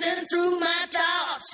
racing through my thoughts,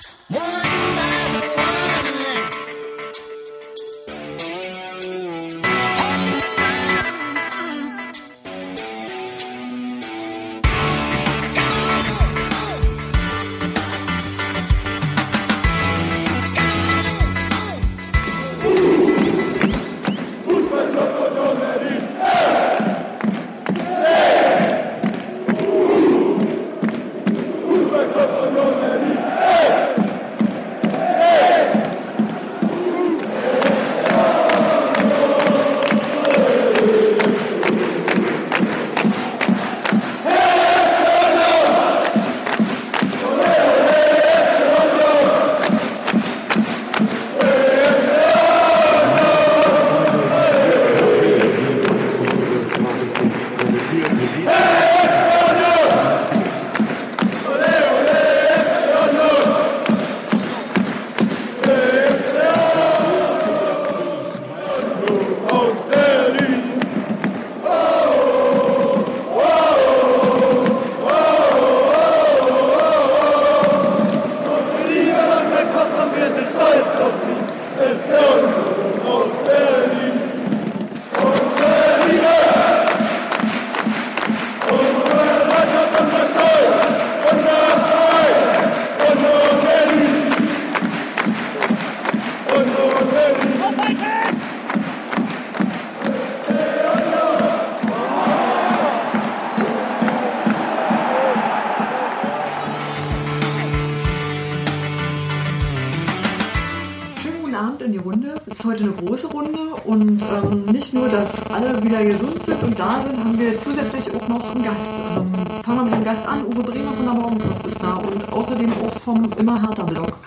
und da sind, haben wir zusätzlich auch noch einen Gast. Ähm, fangen wir mit dem Gast an. Uwe Bremer von der Morgenpost ist da und außerdem auch vom Immer härter Blog.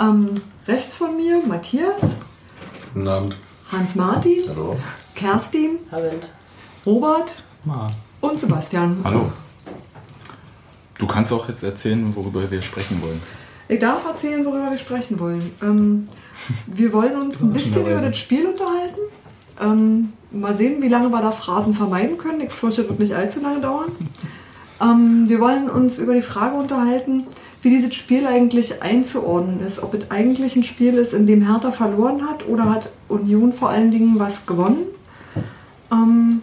Ähm, rechts von mir Matthias, Guten Abend. Hans-Martin, Hallo. Kerstin, Abend. Robert Ah, und Sebastian. hallo. Du kannst auch jetzt erzählen, worüber wir sprechen wollen. Ich darf erzählen, worüber wir sprechen wollen. Ähm, wir wollen uns ein bisschen über das Spiel sehen, wie lange wir da Phrasen vermeiden können. Ich fürchte, das wird nicht allzu lange dauern. Ähm, wir wollen uns über die Frage unterhalten, wie dieses Spiel eigentlich einzuordnen ist. Ob es eigentlich ein Spiel ist, in dem Hertha verloren hat oder hat Union vor allen Dingen was gewonnen. Ähm,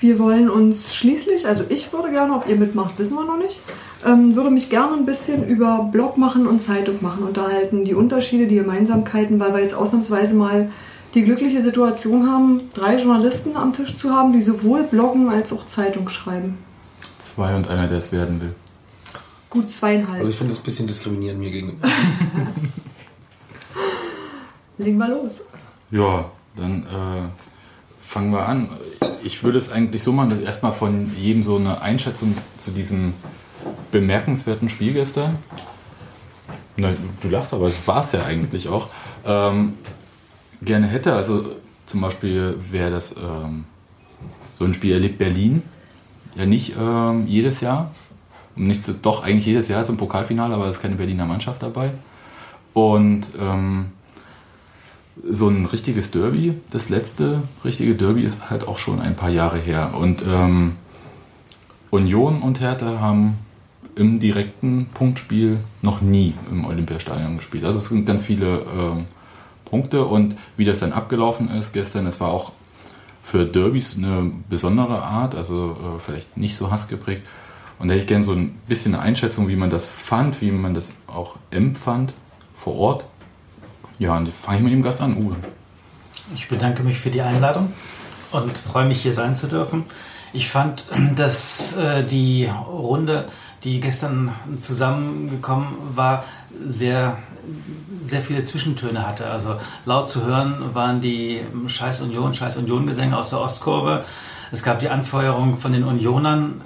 wir wollen uns schließlich, also ich würde gerne, ob ihr mitmacht, wissen wir noch nicht, ähm, würde mich gerne ein bisschen über Blog machen und Zeitung machen unterhalten. Die Unterschiede, die Gemeinsamkeiten, weil wir jetzt ausnahmsweise mal die glückliche Situation haben, drei Journalisten am Tisch zu haben, die sowohl bloggen als auch Zeitung schreiben. Zwei und einer, der es werden will. Gut zweieinhalb. Also ich finde das ein bisschen diskriminierend mir gegenüber. Legen wir los. Ja, dann äh, fangen wir an. Ich würde es eigentlich so machen, dass erstmal von jedem so eine Einschätzung zu diesem bemerkenswerten Spiel gestern. Na, du lachst, aber das war es ja eigentlich auch. Ähm, gerne hätte, also zum Beispiel wäre das ähm, so ein Spiel erlebt Berlin ja nicht ähm, jedes Jahr. Nicht so, doch eigentlich jedes Jahr zum Pokalfinale, aber es ist keine Berliner Mannschaft dabei. Und ähm, so ein richtiges Derby, das letzte richtige Derby ist halt auch schon ein paar Jahre her. Und ähm, Union und Hertha haben im direkten Punktspiel noch nie im Olympiastadion gespielt. Also es sind ganz viele ähm, Punkte und wie das dann abgelaufen ist gestern, es war auch für Derbys eine besondere Art, also äh, vielleicht nicht so hassgeprägt. Und da hätte ich gerne so ein bisschen eine Einschätzung, wie man das fand, wie man das auch empfand vor Ort. Ja, und fange ich mit dem Gast an, Uwe. Ich bedanke mich für die Einladung und freue mich, hier sein zu dürfen. Ich fand, dass äh, die Runde, die gestern zusammengekommen war, sehr, sehr viele Zwischentöne hatte. Also laut zu hören waren die Scheiß Union, Scheiß Union-Gesänge aus der Ostkurve. Es gab die Anfeuerung von den Unionern.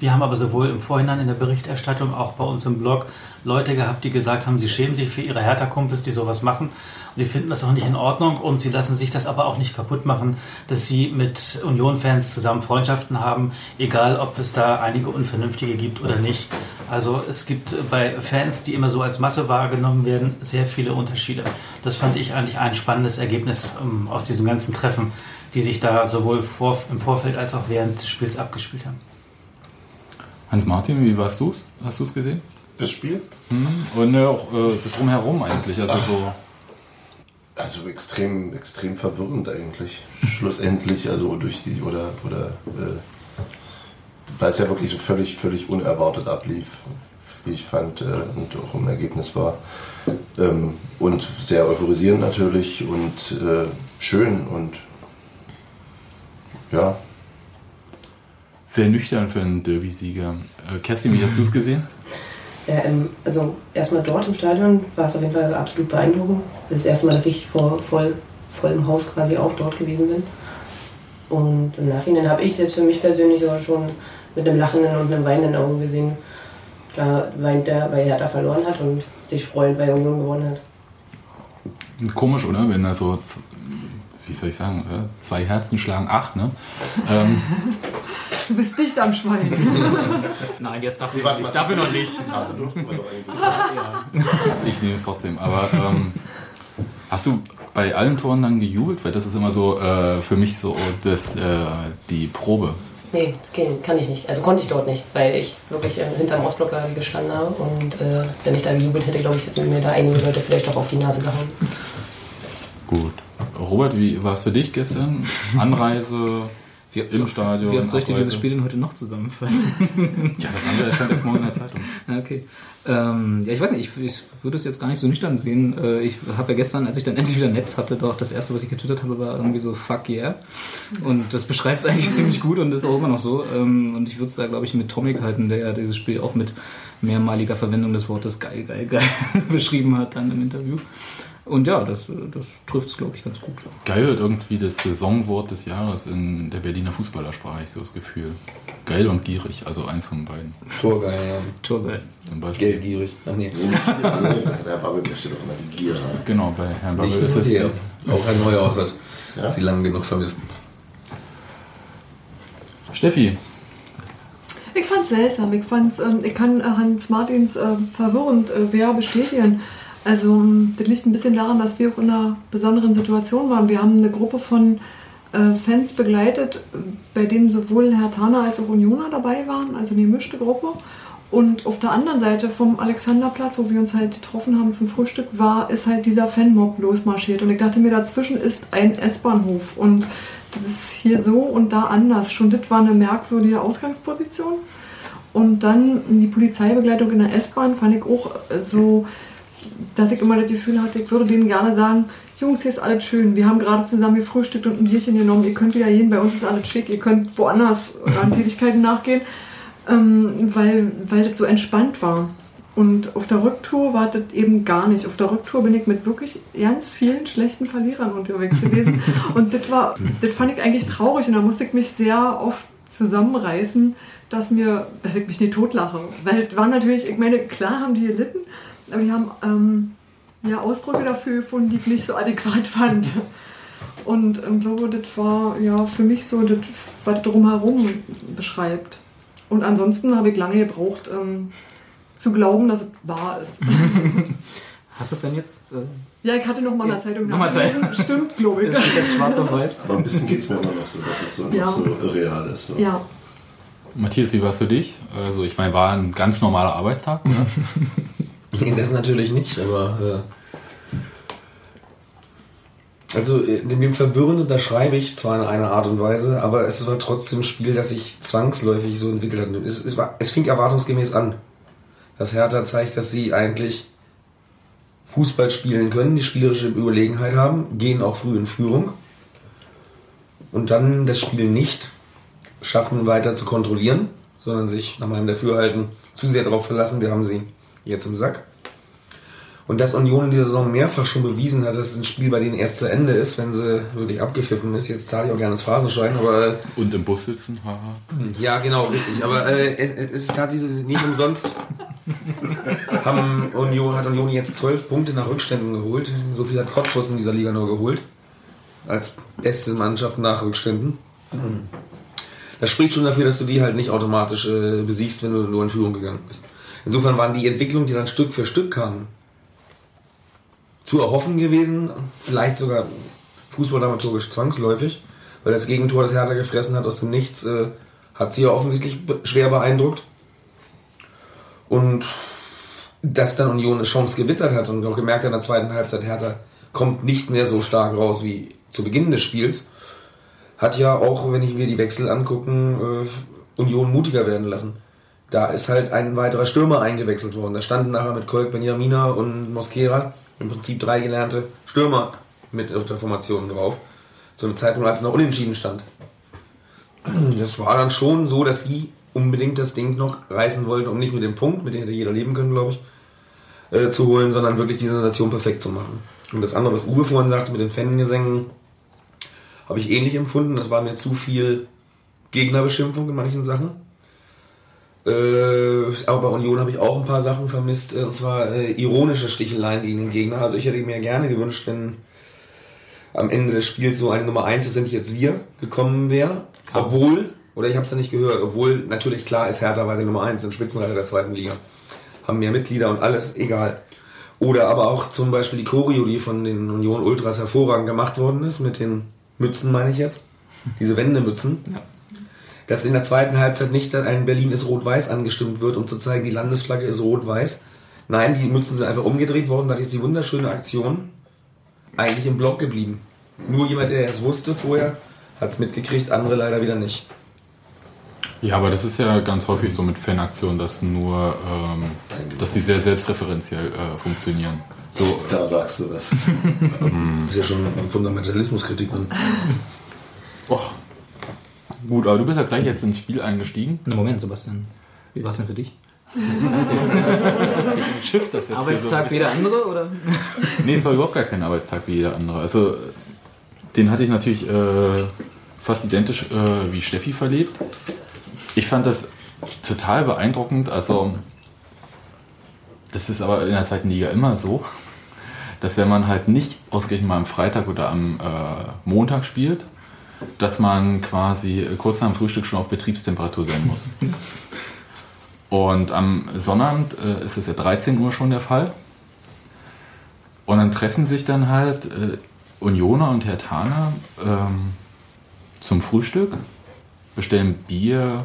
Wir haben aber sowohl im Vorhinein in der Berichterstattung, auch bei uns im Blog, Leute gehabt, die gesagt haben, sie schämen sich für ihre Hertha-Kumpels, die sowas machen. Sie finden das auch nicht in Ordnung und sie lassen sich das aber auch nicht kaputt machen, dass sie mit Union-Fans zusammen Freundschaften haben, egal ob es da einige Unvernünftige gibt oder nicht. Also es gibt bei Fans, die immer so als Masse wahrgenommen werden, sehr viele Unterschiede. Das fand ich eigentlich ein spannendes Ergebnis um, aus diesem ganzen Treffen, die sich da sowohl vor, im Vorfeld als auch während des Spiels abgespielt haben. Hans-Martin, wie warst du? Hast du es gesehen? Das Spiel? Und ja, auch äh, das Drumherum eigentlich. Also so. Also extrem, extrem verwirrend eigentlich. Schlussendlich, also durch die, oder, oder, äh, weil es ja wirklich so völlig, völlig unerwartet ablief, wie ich fand, äh, und auch im Ergebnis war. Ähm, und sehr euphorisierend natürlich und äh, schön und ja, Sehr nüchtern für einen Derby-Sieger. Äh, Kerstin, wie hast du es gesehen? Ja, ähm, also erstmal dort im Stadion war es auf jeden Fall absolut beeindruckend. Das ist das erste Mal, dass ich vor voll, vollem Haus quasi auch dort gewesen bin. Und im Nachhinein habe ich es jetzt für mich persönlich sogar schon mit einem lachenden und einem weinenden Auge gesehen. Klar weint er, weil Hertha verloren hat und sich freut, weil Union gewonnen hat. Komisch, oder? Wenn da so, wie soll ich sagen, äh, zwei Herzen schlagen acht, ne? Ähm, Du bist dicht am Schwein. Nein, jetzt darf ich warte nicht. mal, Dafür noch nicht. Zitate durften wir doch eigentlich. ich nehme es trotzdem. Aber ähm, hast du bei allen Toren dann gejubelt? Weil das ist immer so äh, für mich so das, äh, die Probe. Nee, das kann, kann ich nicht. Also konnte ich dort nicht, weil ich wirklich äh, hinterm Ausblock da gestanden habe. Und äh, wenn ich da gejubelt hätte, glaube ich, hätten mir da einige Leute vielleicht auch auf die Nase gehauen. Gut. Robert, wie war es für dich gestern? Anreise im Stadion? Wie oft soll ich dir dieses Spiel denn heute noch zusammenfassen? Ja, das andere erscheint jetzt morgen in der Zeitung. Ja, okay. Ähm, ja, ich weiß nicht, ich, ich würde es jetzt gar nicht so nüchtern sehen. Äh, ich habe ja gestern, als ich dann endlich wieder Netz hatte, doch das erste, was ich getwittert habe, war irgendwie so fuck yeah. Und das beschreibt es eigentlich ziemlich gut und ist auch immer noch so. Ähm, und ich würde es da, glaube ich, mit Tomic halten, der ja dieses Spiel auch mit mehrmaliger Verwendung des Wortes geil, geil, geil beschrieben hat dann im Interview. Und ja, das, das trifft es, glaube ich, ganz gut. Geil wird irgendwie das Saisonwort des Jahres in der Berliner Fußballersprache, ich so das Gefühl. Geil und gierig, also eins von beiden. Torgeil, ja. Torgeil. Zum Beispiel. Geldgierig. Ach nee. Der Babbel, der steht doch immer die Gier. Genau, bei Herrn Babbel ist es. der. Auch ein Neuhaus hat Ja? sie lange genug vermisst. Steffi, Ich fand's seltsam. Ich fand's, ähm, ich kann äh, Hans Martins äh, verwirrend äh, sehr bestätigen. Also das liegt ein bisschen daran, dass wir auch in einer besonderen Situation waren. Wir haben eine Gruppe von äh, Fans begleitet, äh, bei denen sowohl Herr Tana als auch Unioner dabei waren, also eine gemischte Gruppe. Und auf der anderen Seite vom Alexanderplatz, wo wir uns halt getroffen haben zum Frühstück, war, ist halt dieser Fanmob losmarschiert. Und ich dachte mir, dazwischen ist ein S-Bahnhof. Und das ist hier so und da anders. Schon das war eine merkwürdige Ausgangsposition. Und dann die Polizeibegleitung in der S-Bahn fand ich auch äh, so, dass ich immer das Gefühl hatte, ich würde denen gerne sagen, Jungs, hier ist alles schön. Wir haben gerade zusammen gefrühstückt und ein Bierchen genommen. Ihr könnt wieder gehen, bei uns ist alles schick. Ihr könnt woanders an Tätigkeiten nachgehen, ähm, weil, weil das so entspannt war. Und auf der Rücktour war das eben gar nicht. Auf der Rücktour bin ich mit wirklich ganz vielen schlechten Verlierern unterwegs gewesen. Und das war, das fand ich eigentlich traurig. Und da musste ich mich sehr oft zusammenreißen, dass mir, dass ich mich nicht totlache. Weil das war natürlich, ich meine, klar haben die gelitten, aber die haben ähm, ja Ausdrücke dafür gefunden, die ich nicht so adäquat fand. Und ich ähm, glaube, das war ja für mich so, das, was das drumherum beschreibt. Und ansonsten habe ich lange gebraucht, ähm, zu glauben, dass es wahr ist. Hast du es denn jetzt? Äh, Ja, ich hatte noch mal in der Zeitung Noch mal Zeit. Stimmt, glaube ich. das steht jetzt schwarz auf weiß. Aber ein bisschen geht es mir immer noch so, dass es so, Ja. noch so real ist. So. Ja, Matthias, wie war es für dich? Also, ich meine, war ein ganz normaler Arbeitstag. Ne? Nee, das natürlich nicht, aber. Äh, also, äh, in dem Verwirrenden, da schreibe ich zwar in einer Art und Weise, aber es war trotzdem ein Spiel, das sich zwangsläufig so entwickelt hat. Es, es, war, es fing erwartungsgemäß an. Das Hertha zeigt, dass sie eigentlich Fußball spielen können, die spielerische Überlegenheit haben, gehen auch früh in Führung und dann das Spiel nicht schaffen, weiter zu kontrollieren, sondern sich nach meinem Dafürhalten zu sehr darauf verlassen. Wir haben sie jetzt im Sack. Und dass Union in dieser Saison mehrfach schon bewiesen hat, dass ein Spiel bei denen erst zu Ende ist, wenn sie wirklich abgepfiffen ist. Jetzt zahle ich auch gerne das Phasenschwein, aber äh, Und im Bus sitzen. Haha. ja, genau, richtig. Aber äh, es, ist tatsächlich es ist nicht umsonst. haben Union, hat Union jetzt zwölf Punkte nach Rückständen geholt. So viel hat Cottbus in dieser Liga nur geholt. Als beste Mannschaft nach Rückständen. Das spricht schon dafür, dass du die halt nicht automatisch äh, besiegst, wenn du nur in Führung gegangen bist. Insofern waren die Entwicklungen, die dann Stück für Stück kamen, zu erhoffen gewesen. Vielleicht sogar fußballdramaturgisch zwangsläufig. Weil das Gegentor, das Hertha gefressen hat aus dem Nichts, äh, hat sie ja offensichtlich schwer beeindruckt. Und dass dann Union eine Chance gewittert hat und auch gemerkt hat in der zweiten Halbzeit, Hertha kommt nicht mehr so stark raus wie zu Beginn des Spiels, hat ja auch, wenn ich mir die Wechsel angucken, äh, Union mutiger werden lassen. Da ist halt ein weiterer Stürmer eingewechselt worden. Da standen nachher mit Kolk, Benjamina und Mosquera im Prinzip drei gelernte Stürmer mit auf der Formation drauf. Zu einem Zeitpunkt, als es noch unentschieden stand. Das war dann schon so, dass sie unbedingt das Ding noch reißen wollten, um nicht mit dem Punkt, mit dem hätte jeder leben können, glaube ich, äh, zu holen, sondern wirklich die Sensation perfekt zu machen. Und das andere, was Uwe vorhin sagte mit den Fangesängen, habe ich ähnlich empfunden. Das war mir zu viel Gegnerbeschimpfung in manchen Sachen. Äh, aber bei Union habe ich auch ein paar Sachen vermisst, äh, und zwar äh, ironische Sticheleien gegen den Gegner. Also ich hätte mir gerne gewünscht, wenn am Ende des Spiels so eine Nummer 1, das sind jetzt wir, gekommen wäre. Obwohl, oder ich habe es ja nicht gehört, obwohl natürlich klar ist, Hertha war der Nummer 1 im Spitzenreiter der zweiten Liga. Haben mehr Mitglieder und alles, egal. Oder aber auch zum Beispiel die Choreo, die von den Union Ultras hervorragend gemacht worden ist, mit den Mützen, meine ich jetzt. Diese Wendemützen. Dass in der zweiten Halbzeit nicht ein Berlin ist rot-weiß angestimmt wird, um zu zeigen, die Landesflagge ist rot-weiß. Nein, die Mützen sind einfach umgedreht worden. Das ist die wunderschöne Aktion eigentlich im Block geblieben. Nur jemand, der es wusste vorher, hat es mitgekriegt, andere leider wieder nicht. Ja, aber das ist ja ganz häufig so mit Fanaktionen, dass nur, ähm, dass die sehr selbstreferenziell äh, funktionieren. So, Da sagst du das. Das ist ja schon eine Fundamentalismuskritik. Mann. och. Gut, aber du bist ja gleich jetzt ins Spiel eingestiegen. Na, Moment, Sebastian. Wie war es denn für dich? Schiff das jetzt Arbeitstag wie der andere, oder? Nee, es war überhaupt gar kein Arbeitstag wie jeder andere. Also, den hatte ich natürlich äh, fast identisch äh, wie Steffi verlebt. Ich fand das total beeindruckend. Also, das ist aber in der zweiten Liga immer so, dass wenn man halt nicht ausgerechnet mal am Freitag oder am äh, Montag spielt, dass man quasi kurz nach dem Frühstück schon auf Betriebstemperatur sein muss. Und am Sonnabend äh, ist es ja 13 Uhr schon der Fall. Und dann treffen sich dann halt äh, Unioner und Herr Thaner ähm, zum Frühstück, bestellen Bier,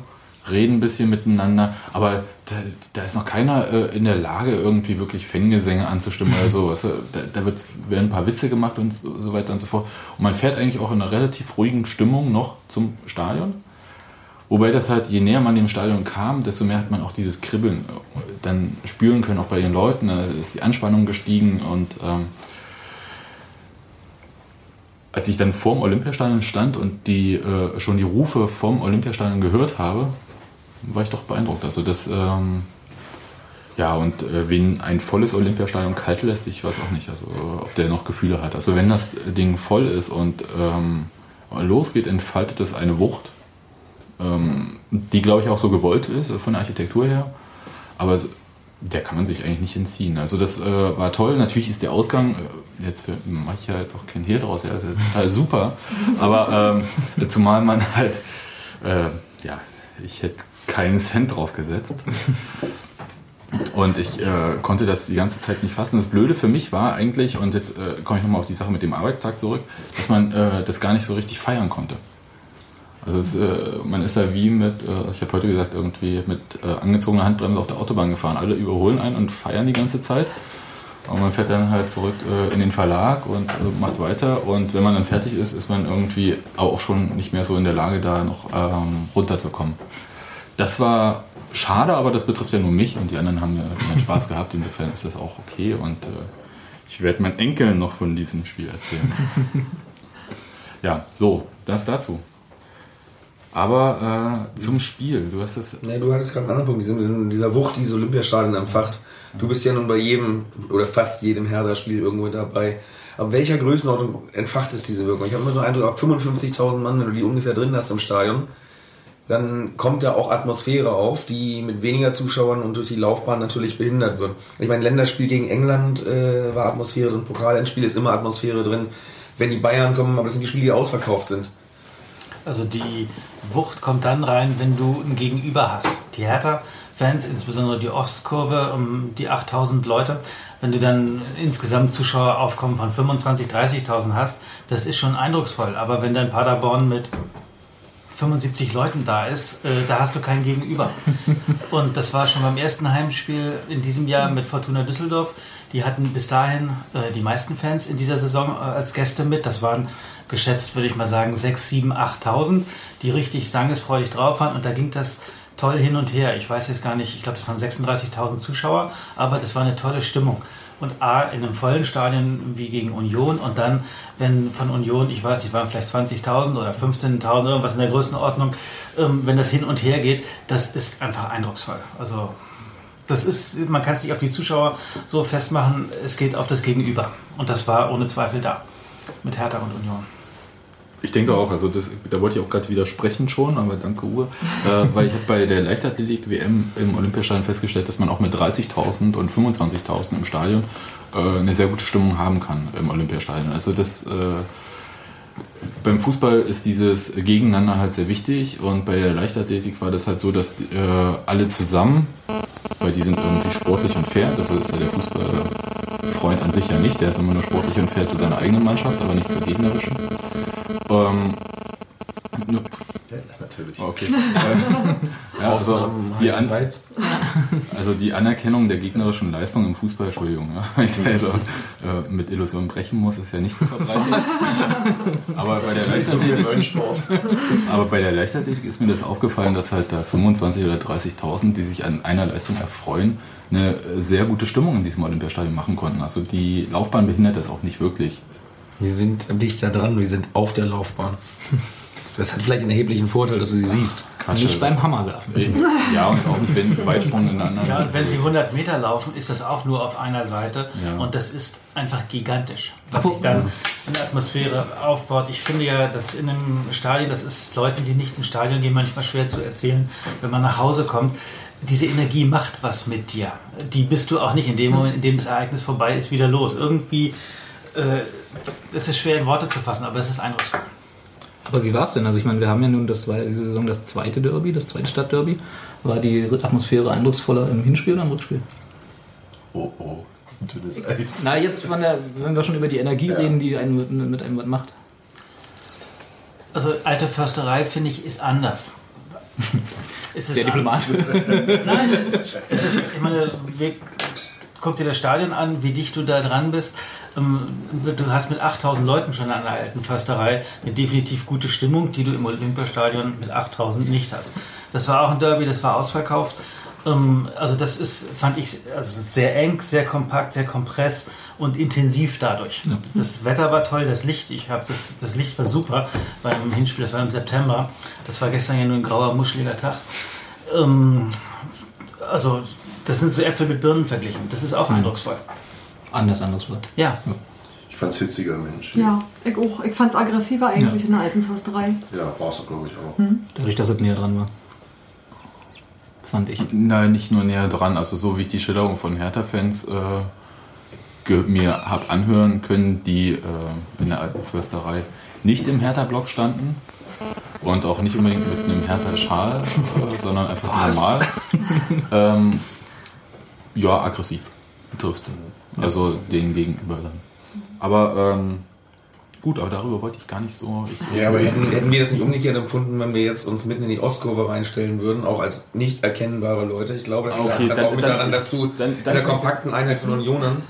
reden ein bisschen miteinander, aber da, da ist noch keiner äh, in der Lage, irgendwie wirklich Fangesänge anzustimmen oder so. Weißt du, da da wird, werden ein paar Witze gemacht und so, so weiter und so fort. Und man fährt eigentlich auch in einer relativ ruhigen Stimmung noch zum Stadion. Wobei das halt, je näher man dem Stadion kam, desto mehr hat man auch dieses Kribbeln äh, dann spüren können, auch bei den Leuten. Da ist die Anspannung gestiegen und ähm, als ich dann vorm Olympiastadion stand und die äh, schon die Rufe vom Olympiastadion gehört habe, war ich doch beeindruckt. Also das, ähm, ja, und äh, wen ein volles Olympiastadion kalt lässt, ich weiß auch nicht, also ob der noch Gefühle hat. Also wenn das Ding voll ist und ähm, losgeht, entfaltet es eine Wucht, ähm, die glaube ich auch so gewollt ist äh, von der Architektur her. Aber der kann man sich eigentlich nicht entziehen. Also das äh, war toll. Natürlich ist der Ausgang, äh, jetzt mache ich ja jetzt auch kein Hehl draus, ja, ist total super. Aber ähm, zumal man halt, äh, ja, ich hätte keinen Cent drauf gesetzt. Und ich äh, konnte das die ganze Zeit nicht fassen. Das Blöde für mich war eigentlich, und jetzt äh, komme ich nochmal auf die Sache mit dem Arbeitstag zurück, dass man äh, das gar nicht so richtig feiern konnte. Also es, äh, man ist da wie mit, äh, ich habe heute gesagt, irgendwie mit äh, angezogener Handbremse auf der Autobahn gefahren. Alle überholen einen und feiern die ganze Zeit. Und man fährt dann halt zurück in den Verlag und macht weiter. Und wenn man dann fertig ist, ist man irgendwie auch schon nicht mehr so in der Lage, da noch ähm, runterzukommen. Das war schade, aber das betrifft ja nur mich und die anderen haben ja Spaß gehabt. Insofern ist das auch okay und äh, ich werde meinen Enkeln noch von diesem Spiel erzählen. ja, so, das dazu. Aber äh, zum Spiel, du hast es. Nee, du hattest gerade einen anderen Punkt, diesen, dieser Wucht, die dieses Olympiastadion empfacht. Du bist ja nun bei jedem oder fast jedem Hertha-Spiel irgendwo dabei. Aber welcher Größenordnung entfacht es diese Wirkung? Ich habe immer so einen Eindruck, ab 55.000 Mann, wenn du die ungefähr drin hast im Stadion, dann kommt da auch Atmosphäre auf, die mit weniger Zuschauern und durch die Laufbahn natürlich behindert wird. Ich meine, Länderspiel gegen England äh, war Atmosphäre drin, Pokalendspiel ist immer Atmosphäre drin. Wenn die Bayern kommen, aber das sind die Spiele, die ausverkauft sind. Also die Wucht kommt dann rein, wenn du ein Gegenüber hast. Die Hertha-Fans, insbesondere die Ostkurve, um die 8000 Leute, wenn du dann insgesamt Zuschaueraufkommen von 25.000, 30.000 hast, das ist schon eindrucksvoll. Aber wenn dein Paderborn mit 75 Leuten da ist, äh, da hast du kein Gegenüber. Und das war schon beim ersten Heimspiel in diesem Jahr mit Fortuna Düsseldorf. Die hatten bis dahin äh, die meisten Fans in dieser Saison äh, als Gäste mit. Das waren geschätzt, würde ich mal sagen, 6, 7, 8.000, die richtig sangesfreudig drauf waren. Und da ging das toll hin und her. Ich weiß jetzt gar nicht, ich glaube, das waren 36.000 Zuschauer, aber das war eine tolle Stimmung. Und A, in einem vollen Stadion wie gegen Union und dann, wenn von Union, ich weiß nicht, waren vielleicht 20.000 oder 15.000, irgendwas in der Größenordnung, ähm, wenn das hin und her geht, das ist einfach eindrucksvoll. Also, das ist, man kann es nicht auf die Zuschauer so festmachen, es geht auf das Gegenüber. Und das war ohne Zweifel da. Mit Hertha und Union. Ich denke auch, also das, da wollte ich auch gerade widersprechen schon, aber danke Uwe, äh, weil ich habe bei der Leichtathletik-WM im Olympiastadion festgestellt, dass man auch mit 30.000 und 25.000 im Stadion äh, eine sehr gute Stimmung haben kann im Olympiastadion. Also das äh, beim Fußball ist dieses Gegeneinander halt sehr wichtig und bei der Leichtathletik war das halt so, dass äh, alle zusammen, weil die sind irgendwie sportlich und fair, das ist ja der Fußballfreund an sich ja nicht, der ist immer nur sportlich und fair zu seiner eigenen Mannschaft, aber nicht zur gegnerischen. Ähm, Ja, natürlich. okay. Ja, also, die an, also die Anerkennung der gegnerischen Leistung im Fußball, Entschuldigung, ja, weil ich da also, äh, mit Illusionen brechen muss, ist ja nicht so verbreitet. Aber bei der so Leichtathletik aber bei der Leichtathletik ist mir das aufgefallen, dass halt da 25.000 oder 30.000, die sich an einer Leistung erfreuen, eine äh, sehr gute Stimmung in diesem Olympiastadion machen konnten. Also die Laufbahn behindert das auch nicht wirklich. Wir sind dichter dran, wir sind auf der Laufbahn. Das hat vielleicht einen erheblichen Vorteil, dass du sie siehst. Quatsch, Nicht also- beim Hammer werfen. Ja, und auch nicht wenn Weitsprung in anderen. Ja, und wenn sie 100 Meter laufen, ist das auch nur auf einer Seite. Ja. Und das ist einfach gigantisch, was sich dann in der Atmosphäre aufbaut. Ich finde ja, dass in einem Stadion, das ist Leuten, die nicht ins Stadion gehen, manchmal schwer zu erzählen, wenn man nach Hause kommt. Diese Energie macht was mit dir. Die bist du auch nicht in dem Moment, in dem das Ereignis vorbei ist, wieder los. Irgendwie, äh, das ist schwer in Worte zu fassen, aber es ist eindrucksvoll. Aber wie war es denn? Also ich meine, wir haben ja nun, das war ja diese Saison das zweite Derby, das zweite Stadtderby. War die Atmosphäre eindrucksvoller im Hinspiel oder im Rückspiel? Oh, oh. Dünnes Eis. Na, jetzt, wenn, der, wenn wir schon über die Energie reden, die einen mit, mit einem was macht. Also alte Försterei, finde ich, ist anders. Es ist Sehr diplomatisch. Nein, es ist, ich meine, wir, guck dir das Stadion an, wie dicht du da dran bist. Ähm, Du hast mit 8000 Leuten schon an der alten Försterei eine definitiv gute Stimmung, die du im Olympiastadion mit 8000 nicht hast. Das war auch ein Derby, das war ausverkauft. Ähm, Also das ist, fand ich, also sehr eng, sehr kompakt, sehr kompress und intensiv dadurch. Das Wetter war toll, das Licht, ich habe das, das Licht war super beim Hinspiel, das war im September. Das war gestern ja nur ein grauer, muscheliger Tag. Ähm, also, das sind so Äpfel mit Birnen verglichen. Das ist auch eindrucksvoll. Anders, anders war. Ja, Ich fand's hitziger, Mensch. Ja, ich auch. Ich fand es aggressiver eigentlich Ja. in der alten Försterei. Ja, war's doch, glaube ich, auch. Dadurch, dass es näher dran war. Fand ich. Nein, nicht nur näher dran. Also so wie ich die Schilderung von Hertha-Fans äh, mir habe anhören können, die äh, in der alten Försterei nicht im Hertha-Block standen und auch nicht unbedingt mit einem Hertha-Schal, äh, sondern einfach normal. ähm, ja, aggressiv trifft es. Also denen gegenüber dann. Aber ähm, gut, aber darüber wollte ich gar nicht so. Ich, Ja, aber hätten, hätten wir das nicht umgekehrt empfunden, wenn wir jetzt uns mitten in die Ostkurve reinstellen würden, auch als nicht erkennbare Leute? Ich glaube, das Okay, liegt dann- auch mit daran, dass du dann- in dann- der kompakten Einheit von Unionern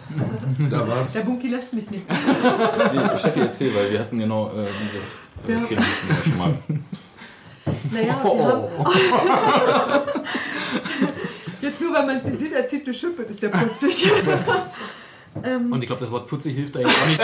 da warst. Der Bunky lässt mich nicht. Nee, Steffi, erzähl, weil wir hatten genau äh, dieses Ja. äh, Thema schon mal. Naja, wir haben... Jetzt nur, weil man sieht, er zieht eine Schippe, das ist ja putzig. ähm, Und ich glaube, das Wort putzig hilft da jetzt auch nicht.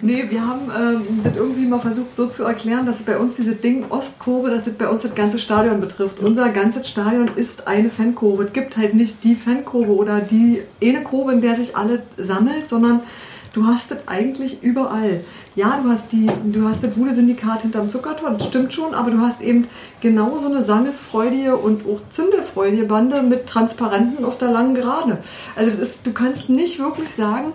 nee, wir haben ähm, das irgendwie mal versucht so zu erklären, dass bei uns diese Ding Ostkurve, dass es bei uns das ganze Stadion betrifft. Unser ganzes Stadion ist eine Fankurve. Es gibt halt nicht die Fankurve oder die eine Kurve, in der sich alle sammelt, sondern du hast das eigentlich überall. Ja, du hast die, du hast das Wude-Syndikat hinterm Zuckertor, das stimmt schon, aber du hast eben genau so eine sangesfreudige und auch zündelfreudige Bande mit Transparenten auf der langen Gerade. Also ist, du kannst nicht wirklich sagen,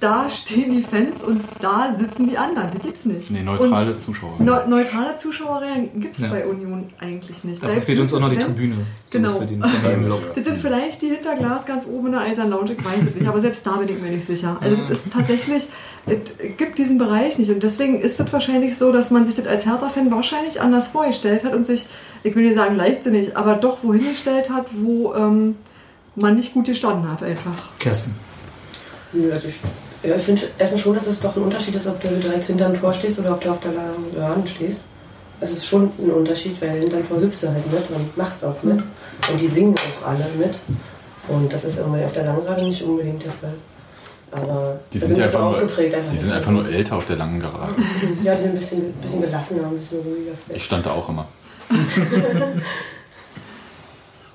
da stehen die Fans und da sitzen die anderen. Das gibt's nicht. Nee, neutrale Zuschauer. Und neu- neutrale Zuschauerreihen gibt's Ja. bei Union eigentlich nicht. Selbst fehlt uns auch noch die Tribüne. Genau. So für den Fanblock. Das sind vielleicht die hinter Glas ganz oben in der Eisern Lounge, ich weiß es nicht, aber selbst da bin ich mir nicht sicher. Also das ist tatsächlich, es gibt diesen Bereich nicht und deswegen ist es wahrscheinlich so, dass man sich das als Hertha-Fan wahrscheinlich anders vorgestellt hat und sich, ich will nicht sagen leichtsinnig, aber doch wohin gestellt hat, wo ähm, man nicht gut gestanden hat einfach. Kerstin. Nö, also ich, ja, ich finde erstmal schon, dass es doch ein Unterschied ist, ob du direkt hinterm Tor stehst oder ob du auf der Laden stehst. Also es ist schon ein Unterschied, weil hinterm Tor hüpfst du halt mit und machst auch mit. Und die singen auch alle mit. Und das ist irgendwie auf der Langrade nicht unbedingt der Fall. Aber Die sind, ja einfach nur, aufgeprägt einfach. die sind einfach nur älter auf der langen Gerade. Ja, die sind ein bisschen, bisschen gelassener, ein bisschen ruhiger Ich vielleicht. stand da auch immer.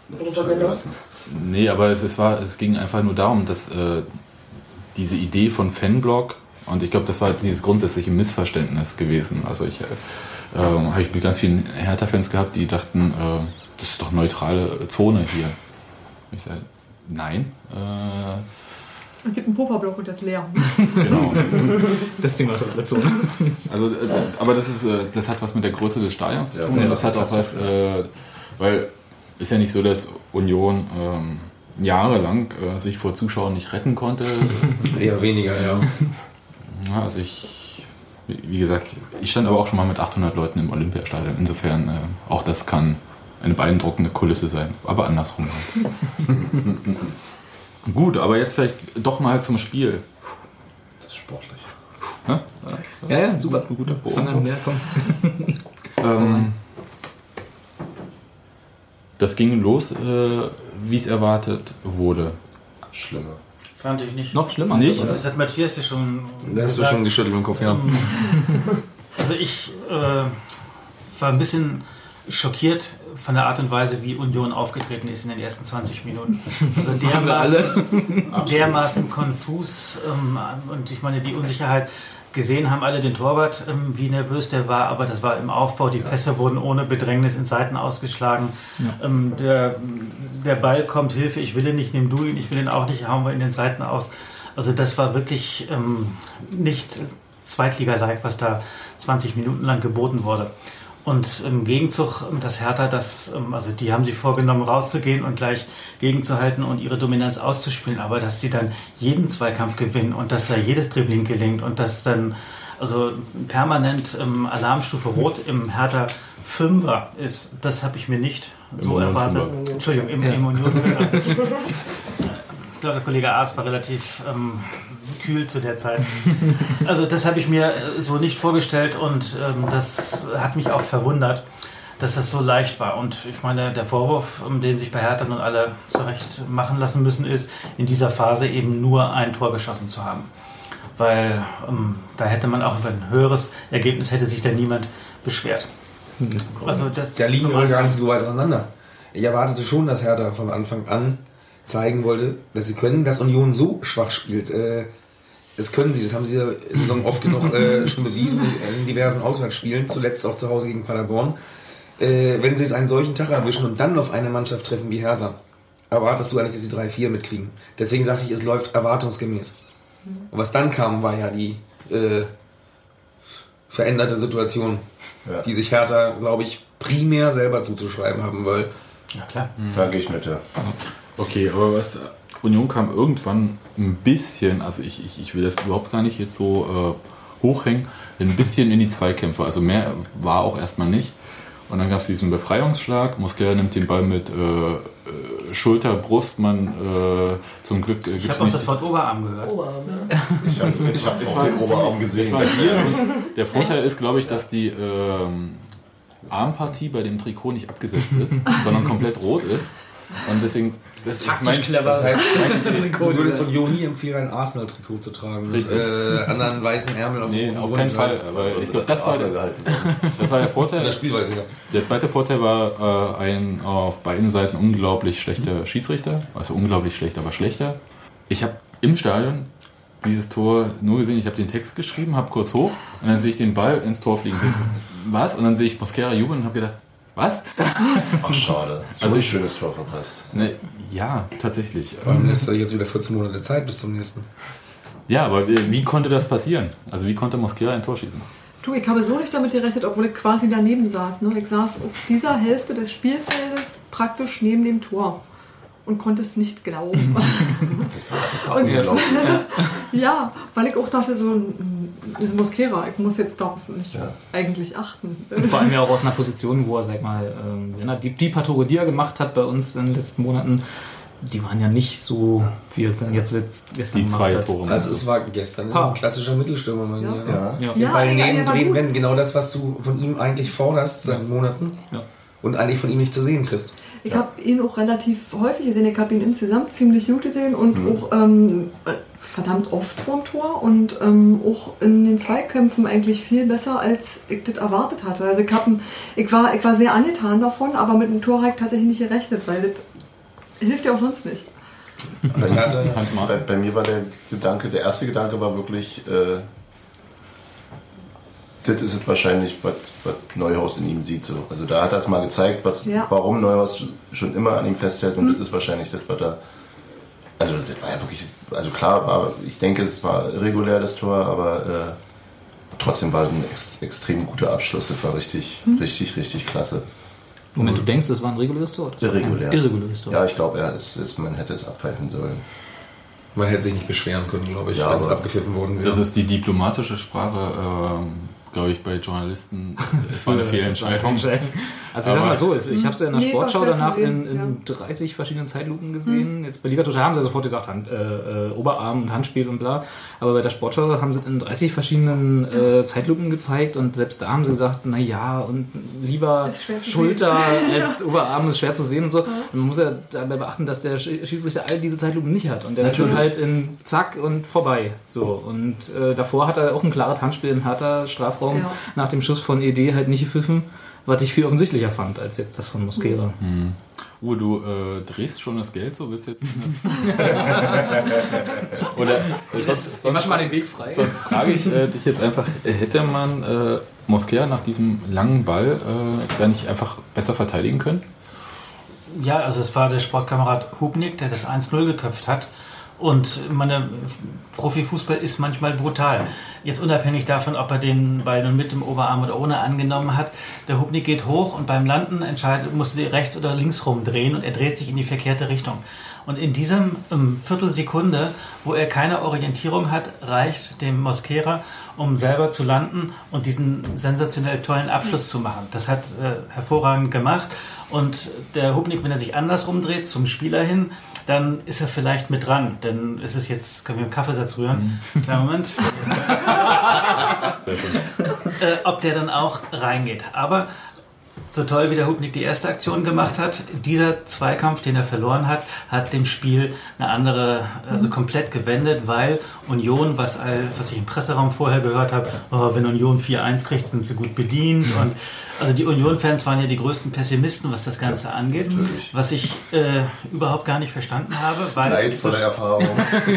Wir noch? Nee, aber es, es, war, es ging einfach nur darum, dass äh, diese Idee von Fanblog, und ich glaube, das war dieses grundsätzliche Missverständnis gewesen. Also ich äh, ähm, habe ich mit ganz vielen Hertha-Fans gehabt, die dachten, äh, das ist doch neutrale Zone hier. Ich sage, nein. Äh, es gibt einen Pufferblock und das ist leer. genau. Das Ding war total Zone. Also, äh, aber das ist, äh, das hat was mit der Größe des Stadions zu Ja, tun. ja, und das hat auch was, äh, weil ist ja nicht so, dass Union ähm, jahrelang äh, sich vor Zuschauern nicht retten konnte. Eher weniger, ja. ja, also ich, wie gesagt, ich stand aber auch schon mal mit 800 Leuten im Olympiastadion. Insofern äh, auch das kann eine beeindruckende Kulisse sein, aber andersrum. Halt. Gut, aber jetzt vielleicht doch mal zum Spiel. Das ist sportlich. Ne? Ja, ja, super. Ein guter Bogen. mehr, komm. Ähm, das ging los, äh, wie es erwartet wurde. Schlimmer. Fand ich nicht. Noch schlimmer. Nicht? oder? Das hat Matthias ja schon. Da hast du schon geschüttelt im Kopf, ja. Also ich äh, war ein bisschen schockiert von der Art und Weise, wie Union aufgetreten ist in den ersten 20 Minuten. Also dermaßen, dermaßen konfus ähm, und ich meine, die Unsicherheit gesehen haben alle den Torwart, ähm, wie nervös der war, aber das war im Aufbau. Die Pässe wurden ohne Bedrängnis in Seiten ausgeschlagen. Ähm, der, der Ball kommt, Hilfe, ich will ihn nicht, nimm du ihn, ich will ihn auch nicht, hauen wir in den Seiten aus. Also das war wirklich ähm, nicht Zweitliga-like, was da 20 Minuten lang geboten wurde. Und im Gegenzug, ähm, das Hertha, das, ähm, also die haben sich vorgenommen, rauszugehen und gleich gegenzuhalten und ihre Dominanz auszuspielen, aber dass sie dann jeden Zweikampf gewinnen und dass da jedes Dribbling gelingt und dass dann also permanent ähm, Alarmstufe Rot im Hertha Fünfer ist, das habe ich mir nicht so erwartet. Entschuldigung, im, Ja. im Union. Ich glaube, der Kollege Arzt war relativ ähm, kühl zu der Zeit. Also das habe ich mir äh, so nicht vorgestellt und ähm, das hat mich auch verwundert, dass das so leicht war. Und ich meine, der Vorwurf, ähm, den sich bei Hertha nun alle zurecht machen lassen müssen, ist, in dieser Phase eben nur ein Tor geschossen zu haben. Weil ähm, da hätte man auch über ein höheres Ergebnis hätte sich da niemand beschwert. Also das Da liegen wir gar nicht so weit auseinander. Ich erwartete schon, dass Hertha von Anfang an zeigen wollte, dass sie können, dass Union so schwach spielt. Äh, das können sie, das haben sie ja Saison oft genug äh, schon bewiesen in diversen Auswärtsspielen, zuletzt auch zu Hause gegen Paderborn. Äh, wenn sie jetzt einen solchen Tag erwischen und dann auf eine Mannschaft treffen wie Hertha, erwartest du eigentlich, dass sie 3-4 mitkriegen. Deswegen sagte ich, es läuft erwartungsgemäß. Und was dann kam, war ja die äh, veränderte Situation, Ja. die sich Hertha, glaube ich, primär selber zuzuschreiben haben, weil Ja klar. Da gehe ich mit, ja. Okay, aber was Union kam irgendwann ein bisschen, also ich, ich, ich will das überhaupt gar nicht jetzt so äh, hochhängen, ein bisschen in die Zweikämpfe. Also mehr war auch erstmal nicht. Und dann gab es diesen Befreiungsschlag. Mosquera nimmt den Ball mit äh, äh, Schulter, Brust. Man äh, zum Glück äh, Ich habe auch das Wort Oberarm gehört. Oberarm, Ich habe ich hab auch den Oberarm gesehen. Das war hier. Der Vorteil ist, glaube ich, dass die ähm, Armpartie bei dem Trikot nicht abgesetzt ist, sondern komplett rot ist. Und deswegen, das ist mein, clever. das heißt, Trikot du würdest Union nie empfehlen, ein Arsenal-Trikot zu tragen. Richtig. Mit äh, anderen weißen Ärmeln auf Nee, rotem auf keinen Fall. Aber ich glaube, das, war der- das war der In Vorteil. der Spielweise, ja. Der zweite Vorteil war äh, ein auf beiden Seiten unglaublich schlechter Schiedsrichter. Also unglaublich schlecht, aber schlechter. Ich habe im Stadion dieses Tor nur gesehen, ich habe den Text geschrieben, habe kurz hoch und dann sehe ich den Ball ins Tor fliegen. Was? Und dann sehe ich Mosquera jubeln und habe gedacht, was? Ach, schade. So Also ein ich- schönes Tor verpasst. Ne, ja, tatsächlich. Vor allem lässt er jetzt wieder 14 Monate Zeit bis zum nächsten. Ja, aber wie, wie konnte das passieren? Also wie konnte Mosquera ein Tor schießen? Du, ich habe so nicht damit gerechnet, obwohl ich quasi daneben saß. Ne? Ich saß auf dieser Hälfte des Spielfeldes praktisch neben dem Tor und konnte es nicht glauben. und, Unglaublich. ja, weil ich auch dachte, so ein ist Mosquera, ich muss jetzt darauf nicht Ja. eigentlich achten. Vor allem ja auch aus einer Position, wo er, sag mal, ähm, wenn er die, die paar Tore, die er gemacht hat bei uns in den letzten Monaten, die waren ja nicht so, wie er es dann jetzt letzt, gestern Die gemacht zwei hat. Tore. Also es war gestern Ha. ein klassischer Mittelstürmer mir. Ja. Ja. Ja, Weil ja, neben war wenn genau das, was du von ihm eigentlich forderst seit Monaten Ja. und eigentlich von ihm nicht zu sehen kriegst. Ich habe ihn auch relativ häufig gesehen. Ich habe ihn insgesamt ziemlich gut gesehen und auch ähm, äh, verdammt oft vorm Tor und ähm, auch in den Zweikämpfen eigentlich viel besser, als ich das erwartet hatte. Also ich, hab, ich, war, ich war sehr angetan davon, aber mit dem Tor habe ich tatsächlich nicht gerechnet, weil das hilft ja auch sonst nicht. Bei, bei, bei mir war der Gedanke, der erste Gedanke war wirklich, äh, das ist es wahrscheinlich, was, was Neuhaus in ihm sieht. So. Also da hat er es mal gezeigt, was, Ja. warum Neuhaus schon immer an ihm festhält und das ist wahrscheinlich das, was er. Also das war ja wirklich, also klar, war, ich denke, es war irregulär das Tor, aber äh, trotzdem war es ein ex, extrem guter Abschluss. Das war richtig, richtig, richtig klasse. Moment, du denkst, das war ein reguläres Tor? Das Irregulär. Ein irreguläres Tor. Ja, ich glaube, er ist, ist, man hätte es abpfeifen sollen. Man hätte sich nicht beschweren können, glaube ich, Ja, wenn es aber- abgepfiffen worden wäre. Das ist die diplomatische Sprache, ähm, glaube ich, bei Journalisten. Es war eine Fehlentscheidung. Also ich sag mal so, ich habe es ja in der Sportschau danach in, in 30 verschiedenen Zeitlupen gesehen. Jetzt bei Liga Total haben sie sofort gesagt, Hand, äh, äh, Oberarm und Handspiel und bla. Aber bei der Sportschau haben sie es in 30 verschiedenen äh, Zeitlupen gezeigt und selbst da haben sie gesagt, na ja, und lieber Schulter als Oberarm ist schwer zu sehen und so. Und man muss ja dabei beachten, dass der Sch- Schiedsrichter all diese Zeitlupen nicht hat. Und der tut halt in Zack und vorbei. So. Und äh, davor hat er auch ein klares Handspiel, ein harter Strafraum Ja. nach dem Schuss von ED halt nicht gepfiffen, was ich viel offensichtlicher fand als jetzt das von Mosquera. Uwe, du äh, drehst schon das Geld, so willst du jetzt. Oder äh, sonst, sonst, mal den Weg frei. sonst frage ich äh, dich jetzt einfach: Hätte man äh, Mosquera nach diesem langen Ball äh, gar nicht einfach besser verteidigen können? Ja, also es war der Sportkamerad Hubnik, der das 1-0 geköpft hat. Und meine Profifußball ist manchmal brutal. Jetzt unabhängig davon, ob er den Ball nun mit dem Oberarm oder ohne angenommen hat. Der Hubnik geht hoch und beim Landen entscheidet, muss er rechts oder links rumdrehen und er dreht sich in die verkehrte Richtung. Und in diesem ähm, Viertelsekunde, wo er keine Orientierung hat, reicht dem Mosquera, um selber zu landen und diesen sensationell tollen Abschluss zu machen. Das hat äh, hervorragend gemacht. Und der Hubnik, wenn er sich andersrum dreht, zum Spieler hin, dann ist er vielleicht mit dran. Denn es ist jetzt, können wir einen Kaffeesatz rühren? Kleinen Moment. äh, ob der dann auch reingeht. Aber so toll wie der Hubnik die erste Aktion gemacht hat, dieser Zweikampf, den er verloren hat, hat dem Spiel eine andere, also komplett gewendet, weil Union, was, was ich im Presseraum vorher gehört habe, oh, wenn Union 4-1 kriegt, sind sie gut bedient. Und also die Union-Fans waren ja die größten Pessimisten, was das Ganze angeht, was ich äh, überhaupt gar nicht verstanden habe, weil Leidvolle Erfahrung.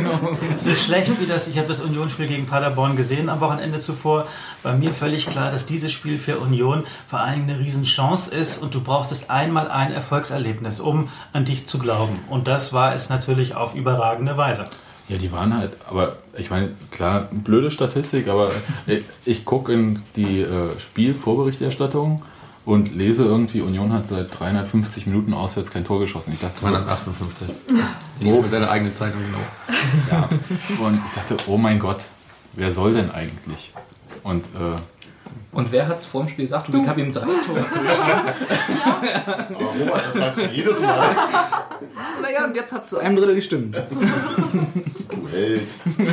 so schlecht wie das, ich habe das Unionsspiel gegen Paderborn gesehen am Wochenende zuvor, war mir völlig klar, dass dieses Spiel für Union vor allen Dingen eine Riesenchance ist und du brauchtest einmal ein Erfolgserlebnis, um an dich zu glauben. Und das war es natürlich auf überragende Weise. Ja, die waren halt, aber ich meine, klar, blöde Statistik, aber ich, ich gucke in die äh, Spielvorberichterstattung und lese irgendwie, Union hat seit 350 Minuten auswärts kein Tor geschossen. Ich dachte, so, 258. Lies mit deiner eigenen Zeitung genau. ja. Und ich dachte, oh mein Gott, wer soll denn eigentlich? Und äh, Und wer hat es vor dem Spiel gesagt? Du. Ich habe ihm drei Tore zugeschrieben. Aber Robert, das sagst du jedes Mal. naja, und jetzt hat es zu einem Drittel gestimmt. Du Held.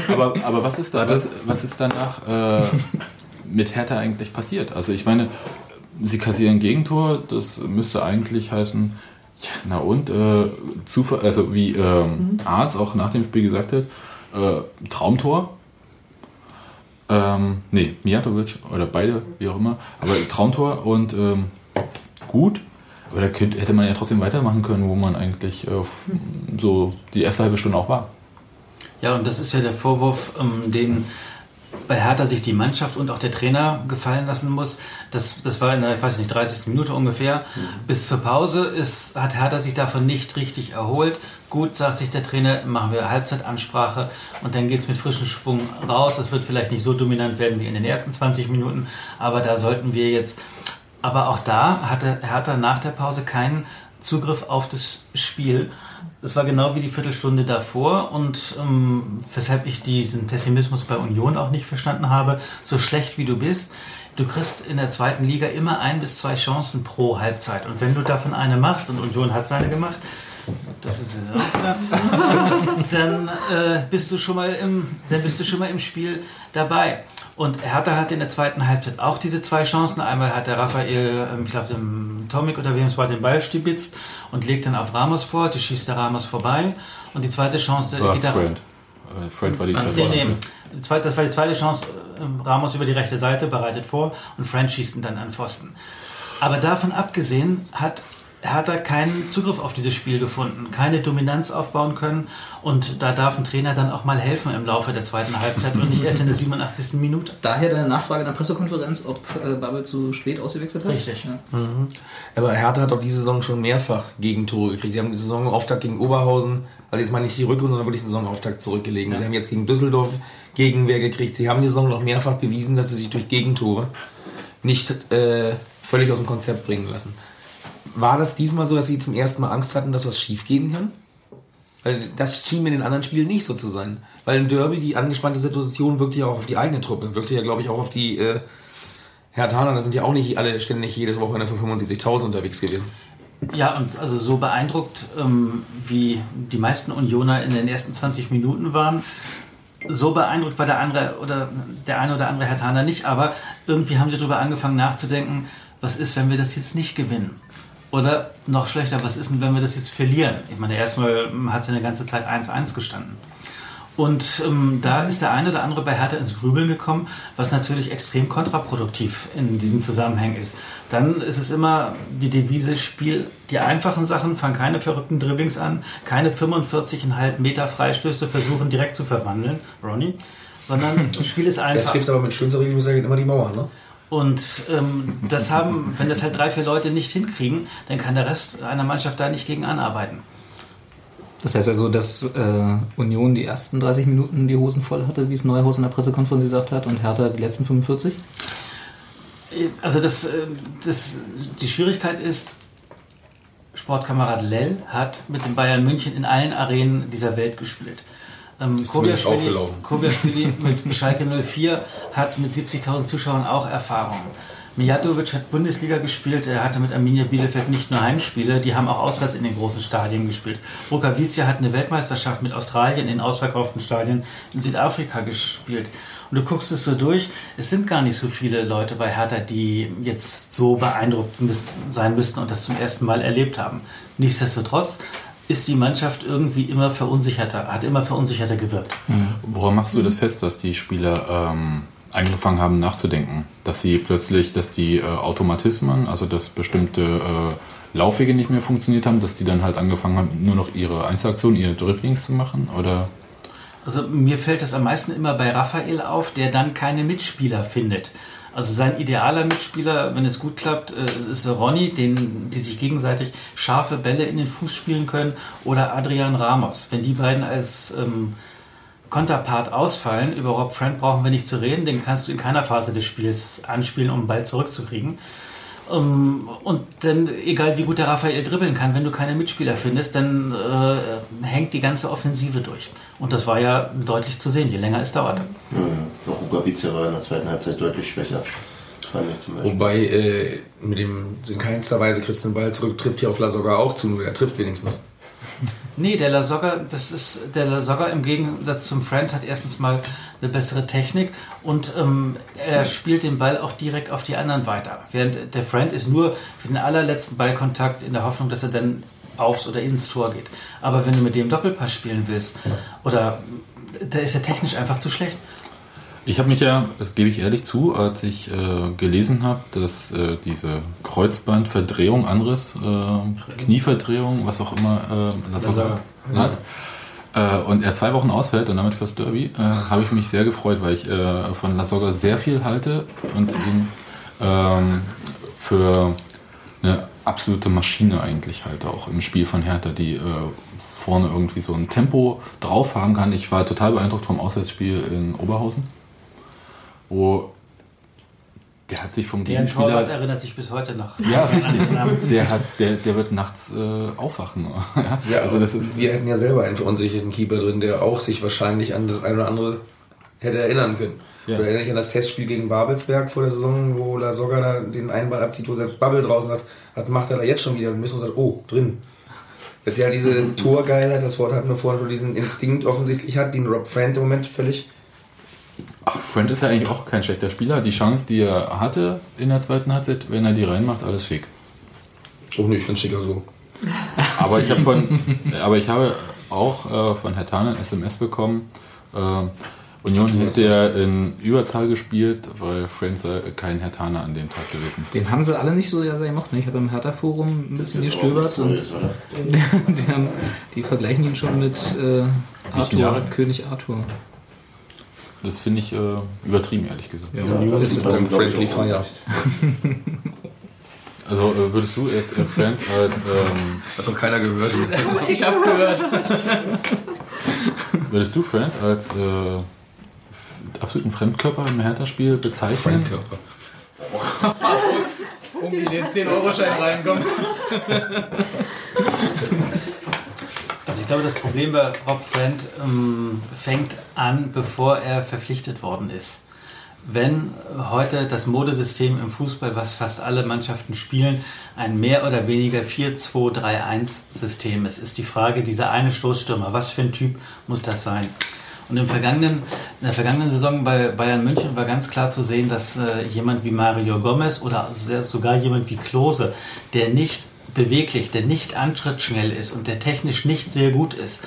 aber, aber was ist da, was, was ist danach äh, mit Hertha eigentlich passiert? Also ich meine, sie kassieren Gegentor, das müsste eigentlich heißen, ja, na und, äh, Zufall, also wie ähm, Arzt auch nach dem Spiel gesagt hat, äh, Traumtor. Ähm, nee, Mijatovic oder beide, wie auch immer, aber Traumtor und ähm, gut. Aber da könnte, hätte man ja trotzdem weitermachen können, wo man eigentlich äh, so die erste halbe Stunde auch war. Ja, und das ist ja der Vorwurf, ähm, den bei Hertha sich die Mannschaft und auch der Trainer gefallen lassen muss. Das, das war in der, ich weiß nicht, 30. Minute ungefähr. Bis zur Pause ist, hat Hertha sich davon nicht richtig erholt. Gut, sagt sich der Trainer, machen wir Halbzeitansprache und dann geht es mit frischem Schwung raus. Das wird vielleicht nicht so dominant werden wie in den ersten 20 Minuten, aber da sollten wir jetzt. Aber auch da hatte Hertha nach der Pause keinen Zugriff auf das Spiel. Es war genau wie die Viertelstunde davor und ähm, weshalb ich diesen Pessimismus bei Union auch nicht verstanden habe, so schlecht wie du bist, du kriegst in der zweiten Liga immer ein bis zwei Chancen pro Halbzeit und wenn du davon eine machst und Union hat seine gemacht, das ist dann äh, bist du schon mal im, dann bist du schon mal im Spiel dabei. Und Hertha hat in der zweiten Halbzeit auch diese zwei Chancen. Einmal hat der Raphael, ähm, ich glaube, dem Tomic oder wem es war, den Ball stibitzt und legt dann auf Ramos vor. Die schießt der Ramos vorbei. Und die zweite Chance, der geht Friend. Äh, Friend war die nee. Die zweite- Das war die zweite Chance. ähm, Ramos über die rechte Seite bereitet vor und Friend schießt ihn dann an Pfosten. Aber davon abgesehen hat Hertha keinen Zugriff auf dieses Spiel gefunden, keine Dominanz aufbauen können und da darf ein Trainer dann auch mal helfen im Laufe der zweiten Halbzeit und nicht erst in der 87. Minute. Daher deine Nachfrage in der Pressekonferenz, ob äh, Babel zu spät ausgewechselt hat? Richtig. Ja. Aber Hertha hat auch diese Saison schon mehrfach Gegentore gekriegt. Sie haben die Saisonauftakt gegen Oberhausen, also jetzt mal nicht die Rückrunde, sondern wirklich den Saisonauftakt zurückgelegen. Sie haben jetzt gegen Düsseldorf Gegenwehr gekriegt. Sie haben die Saison noch mehrfach bewiesen, dass sie sich durch Gegentore nicht äh, völlig aus dem Konzept bringen lassen. War das diesmal so, dass sie zum ersten Mal Angst hatten, dass was schief gehen kann? Weil das schien mir in den anderen Spielen nicht so zu sein. Weil im Derby die angespannte Situation wirkte ja auch auf die eigene Truppe, wirkte ja, glaube ich, auch auf die äh, Herthaner. Da sind ja auch nicht alle ständig jedes Wochenende für 75.000 unterwegs gewesen. Ja, und also so beeindruckt, ähm, wie die meisten Unioner in den ersten 20 Minuten waren, so beeindruckt war der andere oder der eine oder andere Hertaner nicht, aber irgendwie haben sie darüber angefangen nachzudenken, was ist, wenn wir das jetzt nicht gewinnen? Oder noch schlechter, was ist denn, wenn wir das jetzt verlieren? Ich meine, erstmal hat es ja eine ganze Zeit 1-1 gestanden. Und ähm, da ist der eine oder andere bei Hertha ins Grübeln gekommen, was natürlich extrem kontraproduktiv in diesem Zusammenhang ist. Dann ist es immer die Devise, Spiel die einfachen Sachen, fang keine verrückten Dribblings an, keine 45,5 Meter Freistöße versuchen direkt zu verwandeln, Ronny, sondern Spiel ist Er einfach. trifft aber mit schönster Regelmäßigkeit immer die Mauer, ne? Und ähm, das haben, wenn das halt drei, vier Leute nicht hinkriegen, dann kann der Rest einer Mannschaft da nicht gegen anarbeiten. Das heißt also, dass äh, Union die ersten 30 Minuten die Hosen voll hatte, wie es Neuhaus in der Pressekonferenz gesagt hat, und Hertha die letzten 45? Also das, äh, das, die Schwierigkeit ist, Sportkamerad Lell hat mit dem Bayern München in allen Arenen dieser Welt gespielt. Ähm, Kobiaschwili mit Schalke 04 hat mit 70.000 Zuschauern auch Erfahrung. Mijatovic hat Bundesliga gespielt, er hatte mit Arminia Bielefeld nicht nur Heimspiele, die haben auch auswärts in den großen Stadien gespielt. Rukavica hat eine Weltmeisterschaft mit Australien in ausverkauften Stadien in Südafrika gespielt. Und du guckst es so durch, es sind gar nicht so viele Leute bei Hertha, die jetzt so beeindruckt sein müssten und das zum ersten Mal erlebt haben. Nichtsdestotrotz ist die Mannschaft irgendwie immer verunsicherter, hat immer verunsicherter gewirkt. Woran machst du das fest, dass die Spieler ähm, angefangen haben nachzudenken? Dass sie plötzlich, dass die äh, Automatismen, also dass bestimmte äh, Laufwege nicht mehr funktioniert haben, dass die dann halt angefangen haben, nur noch ihre Einzelaktionen, ihre Dribblings zu machen? Oder Also mir fällt das am meisten immer bei Raphael auf, der dann keine Mitspieler findet. Also sein idealer Mitspieler, wenn es gut klappt, äh, ist Ronny, den, die sich gegenseitig scharfe Bälle in den Fuß spielen können, oder Adrian Ramos. Wenn die beiden als ähm, Konterpart ausfallen, über Rob Friend brauchen wir nicht zu reden, den kannst du in keiner Phase des Spiels anspielen, um den Ball zurückzukriegen. Ähm, und dann, egal wie gut der Raphael dribbeln kann, wenn du keine Mitspieler findest, dann äh, hängt die ganze Offensive durch. Und das war ja deutlich zu sehen, je länger es dauerte. Ja, auch Rukavica war in der zweiten Halbzeit deutlich schwächer. Fand ich zum Beispiel. Wobei äh, mit dem in keinster Weise Christian Ball zurück trifft hier auf Lasogga auch zu, er trifft wenigstens. Nee, der Lasogga, das ist der Lasogga im Gegensatz zum Friend hat erstens mal eine bessere Technik und ähm, er spielt den Ball auch direkt auf die anderen weiter. Während der Friend ist nur für den allerletzten Ballkontakt in der Hoffnung, dass er dann aufs oder ins Tor geht. Aber wenn du mit dem Doppelpass spielen willst, oder da ist er technisch einfach zu schlecht. Ich habe mich ja, das gebe ich ehrlich zu, als ich äh, gelesen habe, dass äh, diese Kreuzbandverdrehung, Anriss, äh, Knieverdrehung, was auch immer, äh, das Lasogga. hat, äh, und er zwei Wochen ausfällt und damit fürs Derby, äh, habe ich mich sehr gefreut, weil ich von Lasogga sehr viel halte und ihn ähm, für eine absolute Maschine eigentlich halte, auch im Spiel von Hertha, die vorne irgendwie so ein Tempo drauf haben kann. Ich war total beeindruckt vom Auswärtsspiel in Oberhausen, wo der hat sich vom Torwart Gegenspieler... erinnert sich bis heute noch. Ja, richtig. Der, hat, der, der wird nachts äh, aufwachen. ja, also das ist wir hätten ja selber einen verunsicherten Keeper drin, der auch sich wahrscheinlich an das eine oder andere hätte erinnern können. Ja. Oder erinnere ich an das Testspiel gegen Babelsberg vor der Saison, wo La Soga da den einen Ball abzieht, wo selbst Bubble draußen hat, hat macht er da jetzt schon wieder. Und müssen sagt, oh, drin. Das ist ja diese Torgeilheit, das Wort hatten wir vorhin, wo diesen Instinkt offensichtlich hat, den Rob Friend im Moment völlig. Ach, Friend ist ja eigentlich auch kein schlechter Spieler. Die Chance, die er hatte in der zweiten Halbzeit, wenn er die reinmacht, alles schick. Oh ne, ich finde schicker so. Aber ich habe von, aber ich habe auch äh, von Herr Tan ein SMS bekommen. Äh, Union hätte ja in Überzahl gespielt, weil Friend sei kein Herr Taner an dem Tag gewesen. Den haben sie alle nicht so sehr gemocht. Ne? Ich habe im Hertha-Forum ein bisschen gestöbert und die, haben, die vergleichen ihn schon mit äh, Arthur? König Arthur. Das finde ich äh, übertrieben, ehrlich gesagt. Ja, ist das so. Dann Friendly Fire. Also äh, würdest du jetzt äh, Friend als ähm, Hat doch keiner gehört. Ich hab's gehört. würdest du Friend als äh, absoluten Fremdkörper im Hertha-Spiel bezeichnen? Fremdkörper. Um in den 10-Euro-Schein reinkommen. Ich glaube, das Problem bei Rob Friend ähm, fängt an, bevor er verpflichtet worden ist. Wenn heute das Modesystem im Fußball, was fast alle Mannschaften spielen, ein mehr oder weniger 4-2-3-1-System ist, ist die Frage, dieser eine Stoßstürmer, was für ein Typ muss das sein? Und im vergangenen, in der vergangenen Saison bei Bayern München war ganz klar zu sehen, dass äh, jemand wie Mario Gomez oder sogar jemand wie Klose, der nicht beweglich, der nicht antrittsschnell ist und der technisch nicht sehr gut ist,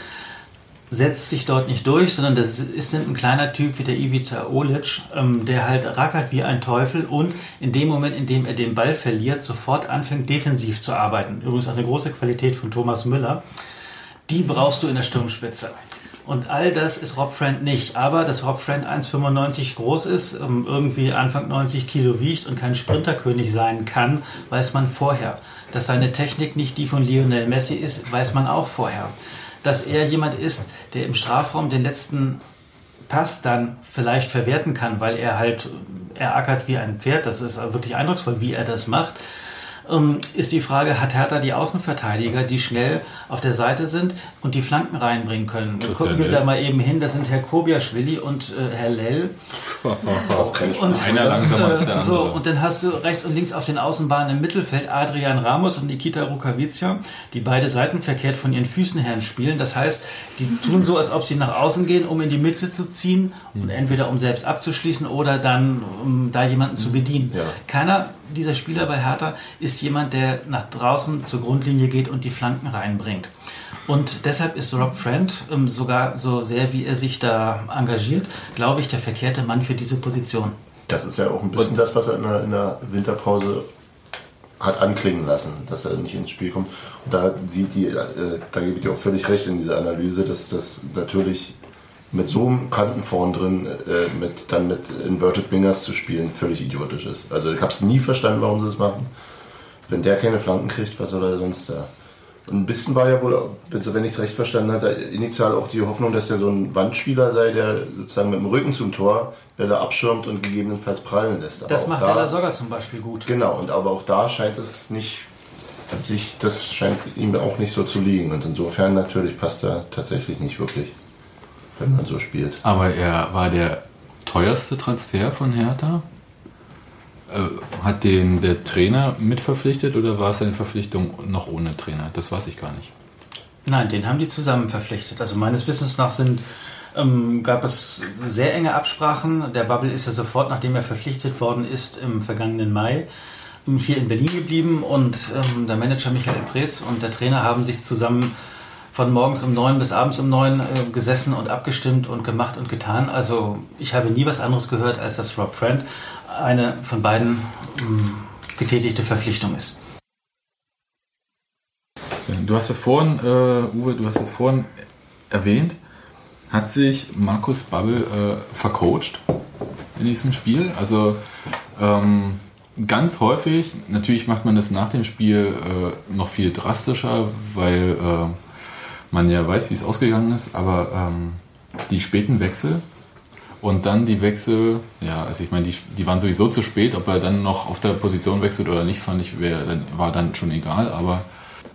setzt sich dort nicht durch, sondern das ist ein kleiner Typ wie der Ivica Olic, ähm, der halt rackert wie ein Teufel und in dem Moment, in dem er den Ball verliert, sofort anfängt defensiv zu arbeiten. Übrigens eine große Qualität von Thomas Müller. Die brauchst du in der Sturmspitze. Und all das ist Rob Friend nicht. Aber dass Rob Friend 1,95 groß ist, ähm, irgendwie Anfang 90 Kilo wiegt und kein Sprinterkönig sein kann, weiß man vorher. Dass seine Technik nicht die von Lionel Messi ist, weiß man auch vorher. Dass er jemand ist, der im Strafraum den letzten Pass dann vielleicht verwerten kann, weil er halt, er ackert wie ein Pferd, das ist wirklich eindrucksvoll, wie er das macht, ist die Frage, hat Hertha die Außenverteidiger, die schnell auf der Seite sind und die Flanken reinbringen können? Christian Gucken wir Lell. da mal eben hin, das sind Herr Kobiaschwili und äh, Herr Lell. Auch keine Und, Einer langsamer als der äh, so, andere. und dann hast du rechts und links auf den Außenbahnen im Mittelfeld Adrian Ramos und Nikita Rukavica, die beide seitenverkehrt von ihren Füßen her spielen. Das heißt, die tun so, als ob sie nach außen gehen, um in die Mitte zu ziehen und entweder um selbst abzuschließen oder dann um da jemanden zu bedienen. Ja. Keiner dieser Spieler bei Hertha ist jemand, der nach draußen zur Grundlinie geht und die Flanken reinbringt. Und deshalb ist Rob Friend, ähm, sogar so sehr wie er sich da engagiert, glaube ich, der verkehrte Mann für diese Position. Das ist ja auch ein bisschen das, was er in der, in der Winterpause hat anklingen lassen, dass er nicht ins Spiel kommt. Und da, die, die, äh, da gebe ich dir auch völlig recht in dieser Analyse, dass das natürlich mit so einem Kanten vorn drin, äh, mit, dann mit Inverted Wingers zu spielen, völlig idiotisch ist. Also ich habe es nie verstanden, warum sie es machen. Wenn der keine Flanken kriegt, was soll er sonst da? Ein bisschen war ja wohl, wenn ich es recht verstanden hatte, initial auch die Hoffnung, dass er so ein Wandspieler sei, der sozusagen mit dem Rücken zum Tor Bälle abschirmt und gegebenenfalls prallen lässt. Aber Das macht da, Ella Soga zum Beispiel gut. Genau, und aber auch da scheint es nicht, dass sich, das scheint ihm auch nicht so zu liegen. Und insofern natürlich passt er tatsächlich nicht wirklich, wenn man so spielt. Aber er war der teuerste Transfer von Hertha. Äh, hat den der Trainer mitverpflichtet oder war es eine Verpflichtung noch ohne Trainer? Das weiß ich gar nicht. Nein, den haben die zusammen verpflichtet. Also meines Wissens nach sind, ähm, gab es sehr enge Absprachen. Der Bubble ist ja sofort, nachdem er verpflichtet worden ist, im vergangenen Mai ähm, hier in Berlin geblieben und ähm, der Manager Michael Preetz und der Trainer haben sich zusammen von morgens um neun bis abends um neun äh, gesessen und abgestimmt und gemacht und getan. Also ich habe nie was anderes gehört, als dass Rob Friend eine von beiden ähm, getätigte Verpflichtung ist. Du hast es vorhin, äh, Uwe, du hast es vorhin erwähnt, hat sich Markus Babbel äh, vercoacht in diesem Spiel. Also ähm, ganz häufig, natürlich macht man das nach dem Spiel äh, noch viel drastischer, weil äh, man ja weiß, wie es ausgegangen ist, aber ähm, die späten Wechsel und dann die Wechsel, ja, also ich meine, die, die waren sowieso zu spät, ob er dann noch auf der Position wechselt oder nicht, fand ich, wär, war dann schon egal, aber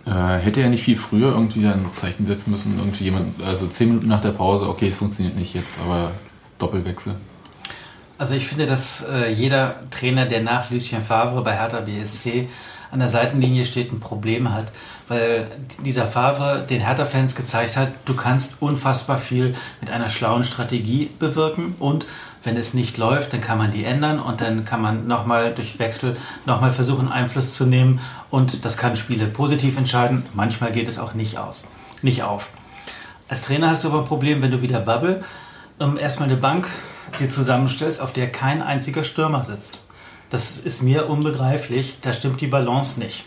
äh, hätte er nicht viel früher irgendwie ein Zeichen setzen müssen, irgendwie jemand, also zehn Minuten nach der Pause, okay, es funktioniert nicht jetzt, aber Doppelwechsel. Also ich finde, dass äh, jeder Trainer, der nach Lucien Favre bei Hertha BSC an der Seitenlinie steht, ein Problem hat, weil dieser Favre den Hertha-Fans gezeigt hat, du kannst unfassbar viel mit einer schlauen Strategie bewirken und wenn es nicht läuft, dann kann man die ändern und dann kann man nochmal durch Wechsel nochmal versuchen, Einfluss zu nehmen und das kann Spiele positiv entscheiden. Manchmal geht es auch nicht aus, nicht auf. Als Trainer hast du aber ein Problem, wenn du wieder Bubble ähm, erstmal eine Bank dir zusammenstellst, auf der kein einziger Stürmer sitzt. Das ist mir unbegreiflich, da stimmt die Balance nicht.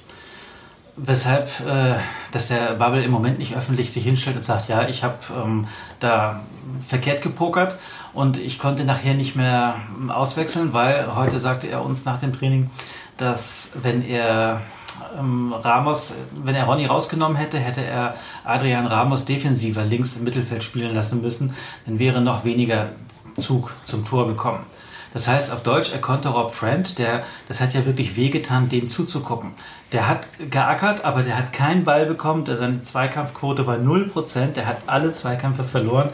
Weshalb, äh, dass der Bubble im Moment nicht öffentlich sich hinstellt und sagt, ja, ich habe ähm, da verkehrt gepokert und ich konnte nachher nicht mehr ähm, auswechseln, weil heute sagte er uns nach dem Training, dass wenn er ähm, Ramos, wenn er Ronny rausgenommen hätte, hätte er Adrian Ramos defensiver links im Mittelfeld spielen lassen müssen, dann wäre noch weniger Zug zum Tor gekommen. Das heißt auf Deutsch, er konnte Rob Friend, der, das hat ja wirklich wehgetan, dem zuzugucken. Der hat geackert, aber der hat keinen Ball bekommen. Der, seine Zweikampfquote war 0%. Der hat alle Zweikämpfe verloren.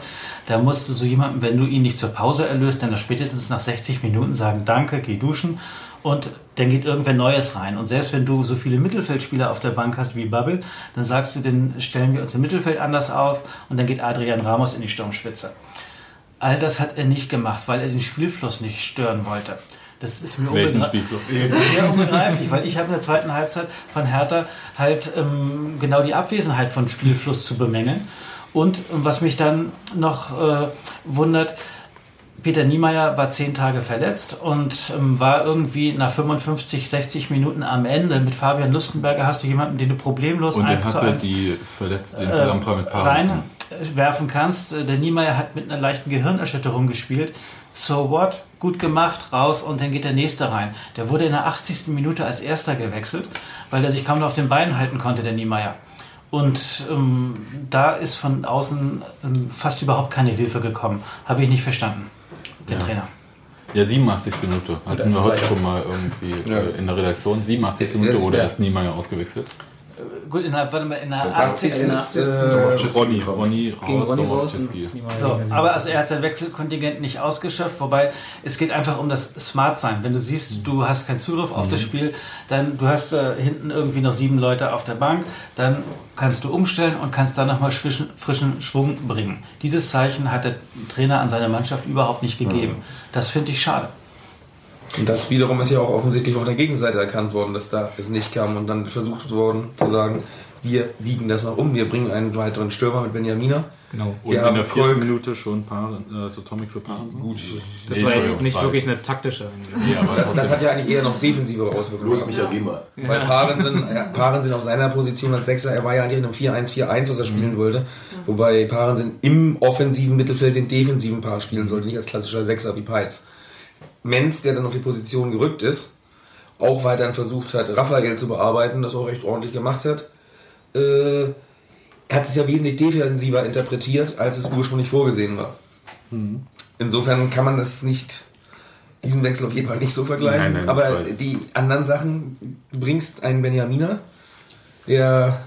Da musst du so jemanden, wenn du ihn nicht zur Pause erlöst, dann spätestens nach 60 Minuten sagen, danke, geh duschen. Und dann geht irgendwer Neues rein. Und selbst wenn du so viele Mittelfeldspieler auf der Bank hast wie Bubble, dann sagst du, dann stellen wir uns im Mittelfeld anders auf und dann geht Adrian Ramos in die Sturmspitze. All das hat er nicht gemacht, weil er den Spielfluss nicht stören wollte. Das ist mir Welchen unbegreif- Spielfluss? Das ist sehr unbegreiflich, weil ich habe in der zweiten Halbzeit von Hertha halt ähm, genau die Abwesenheit von Spielfluss zu bemängeln. Und was mich dann noch äh, wundert, Peter Niemeyer war zehn Tage verletzt und ähm, war irgendwie nach 55, 60 Minuten am Ende. Mit Fabian Lustenberger hast du jemanden, den du problemlos Und er 1 zu hatte 1 die verletzt, den Zusammenprall mit Paaren. Reinwerfen kannst. Äh, Der Niemeyer hat mit einer leichten Gehirnerschütterung gespielt. So what? Gut gemacht, raus und dann geht der nächste rein. Der wurde in der 80. Minute als erster gewechselt, weil er sich kaum noch auf den Beinen halten konnte, der Niemeyer. Und ähm, da ist von außen ähm, fast überhaupt keine Hilfe gekommen. Habe ich nicht verstanden, der Ja. Trainer. Ja, 87. Minute. Hatten wir heute schon mal irgendwie Ja. äh, in der Redaktion. 87. Ja, Minute wurde erst Niemeyer ausgewechselt. Gut, in der, warte mal, in der So, 80. in Äh, Ronny, Ronny raus, Ronny raus So, aber also er hat sein Wechselkontingent nicht ausgeschöpft, wobei es geht einfach um das Smart-Sein. Wenn du siehst, du hast keinen Zugriff auf das Spiel, dann du hast äh, hinten irgendwie noch sieben Leute auf der Bank, dann kannst du umstellen und kannst dann nochmal frischen, frischen Schwung bringen. Dieses Zeichen hat der Trainer an seine Mannschaft überhaupt nicht gegeben. Das finde ich schade. Und das wiederum ist ja auch offensichtlich auf der Gegenseite erkannt worden, dass da es nicht kam und dann versucht worden zu sagen, wir wiegen das noch um, wir bringen einen weiteren Stürmer mit Benjamina. Genau. Und Wir in haben der vierten Kolk. Minute schon paar, äh, so Tomic für Paaren. Gut. Das war jetzt nicht wirklich eine taktische. Aber Das, das hat ja eigentlich eher noch defensivere Auswirkungen. Los, Micha, geh mal. Weil Paaren sind, ja, Paaren sind auf seiner Position als Sechser, er war ja eigentlich in einem 4-1-4-1, was er spielen wollte. Wobei Paaren sind im offensiven Mittelfeld den defensiven Paar spielen sollte, nicht als klassischer Sechser wie Peitz. Menz, der dann auf die Position gerückt ist, auch weiterhin versucht hat, Raphael zu bearbeiten, das auch recht ordentlich gemacht hat. Äh, er hat es ja wesentlich defensiver interpretiert, als es ursprünglich vorgesehen war. Insofern kann man das nicht, diesen Wechsel auf jeden Fall nicht so vergleichen. Nein, nein, aber die anderen Sachen, du bringst einen Benjaminer, der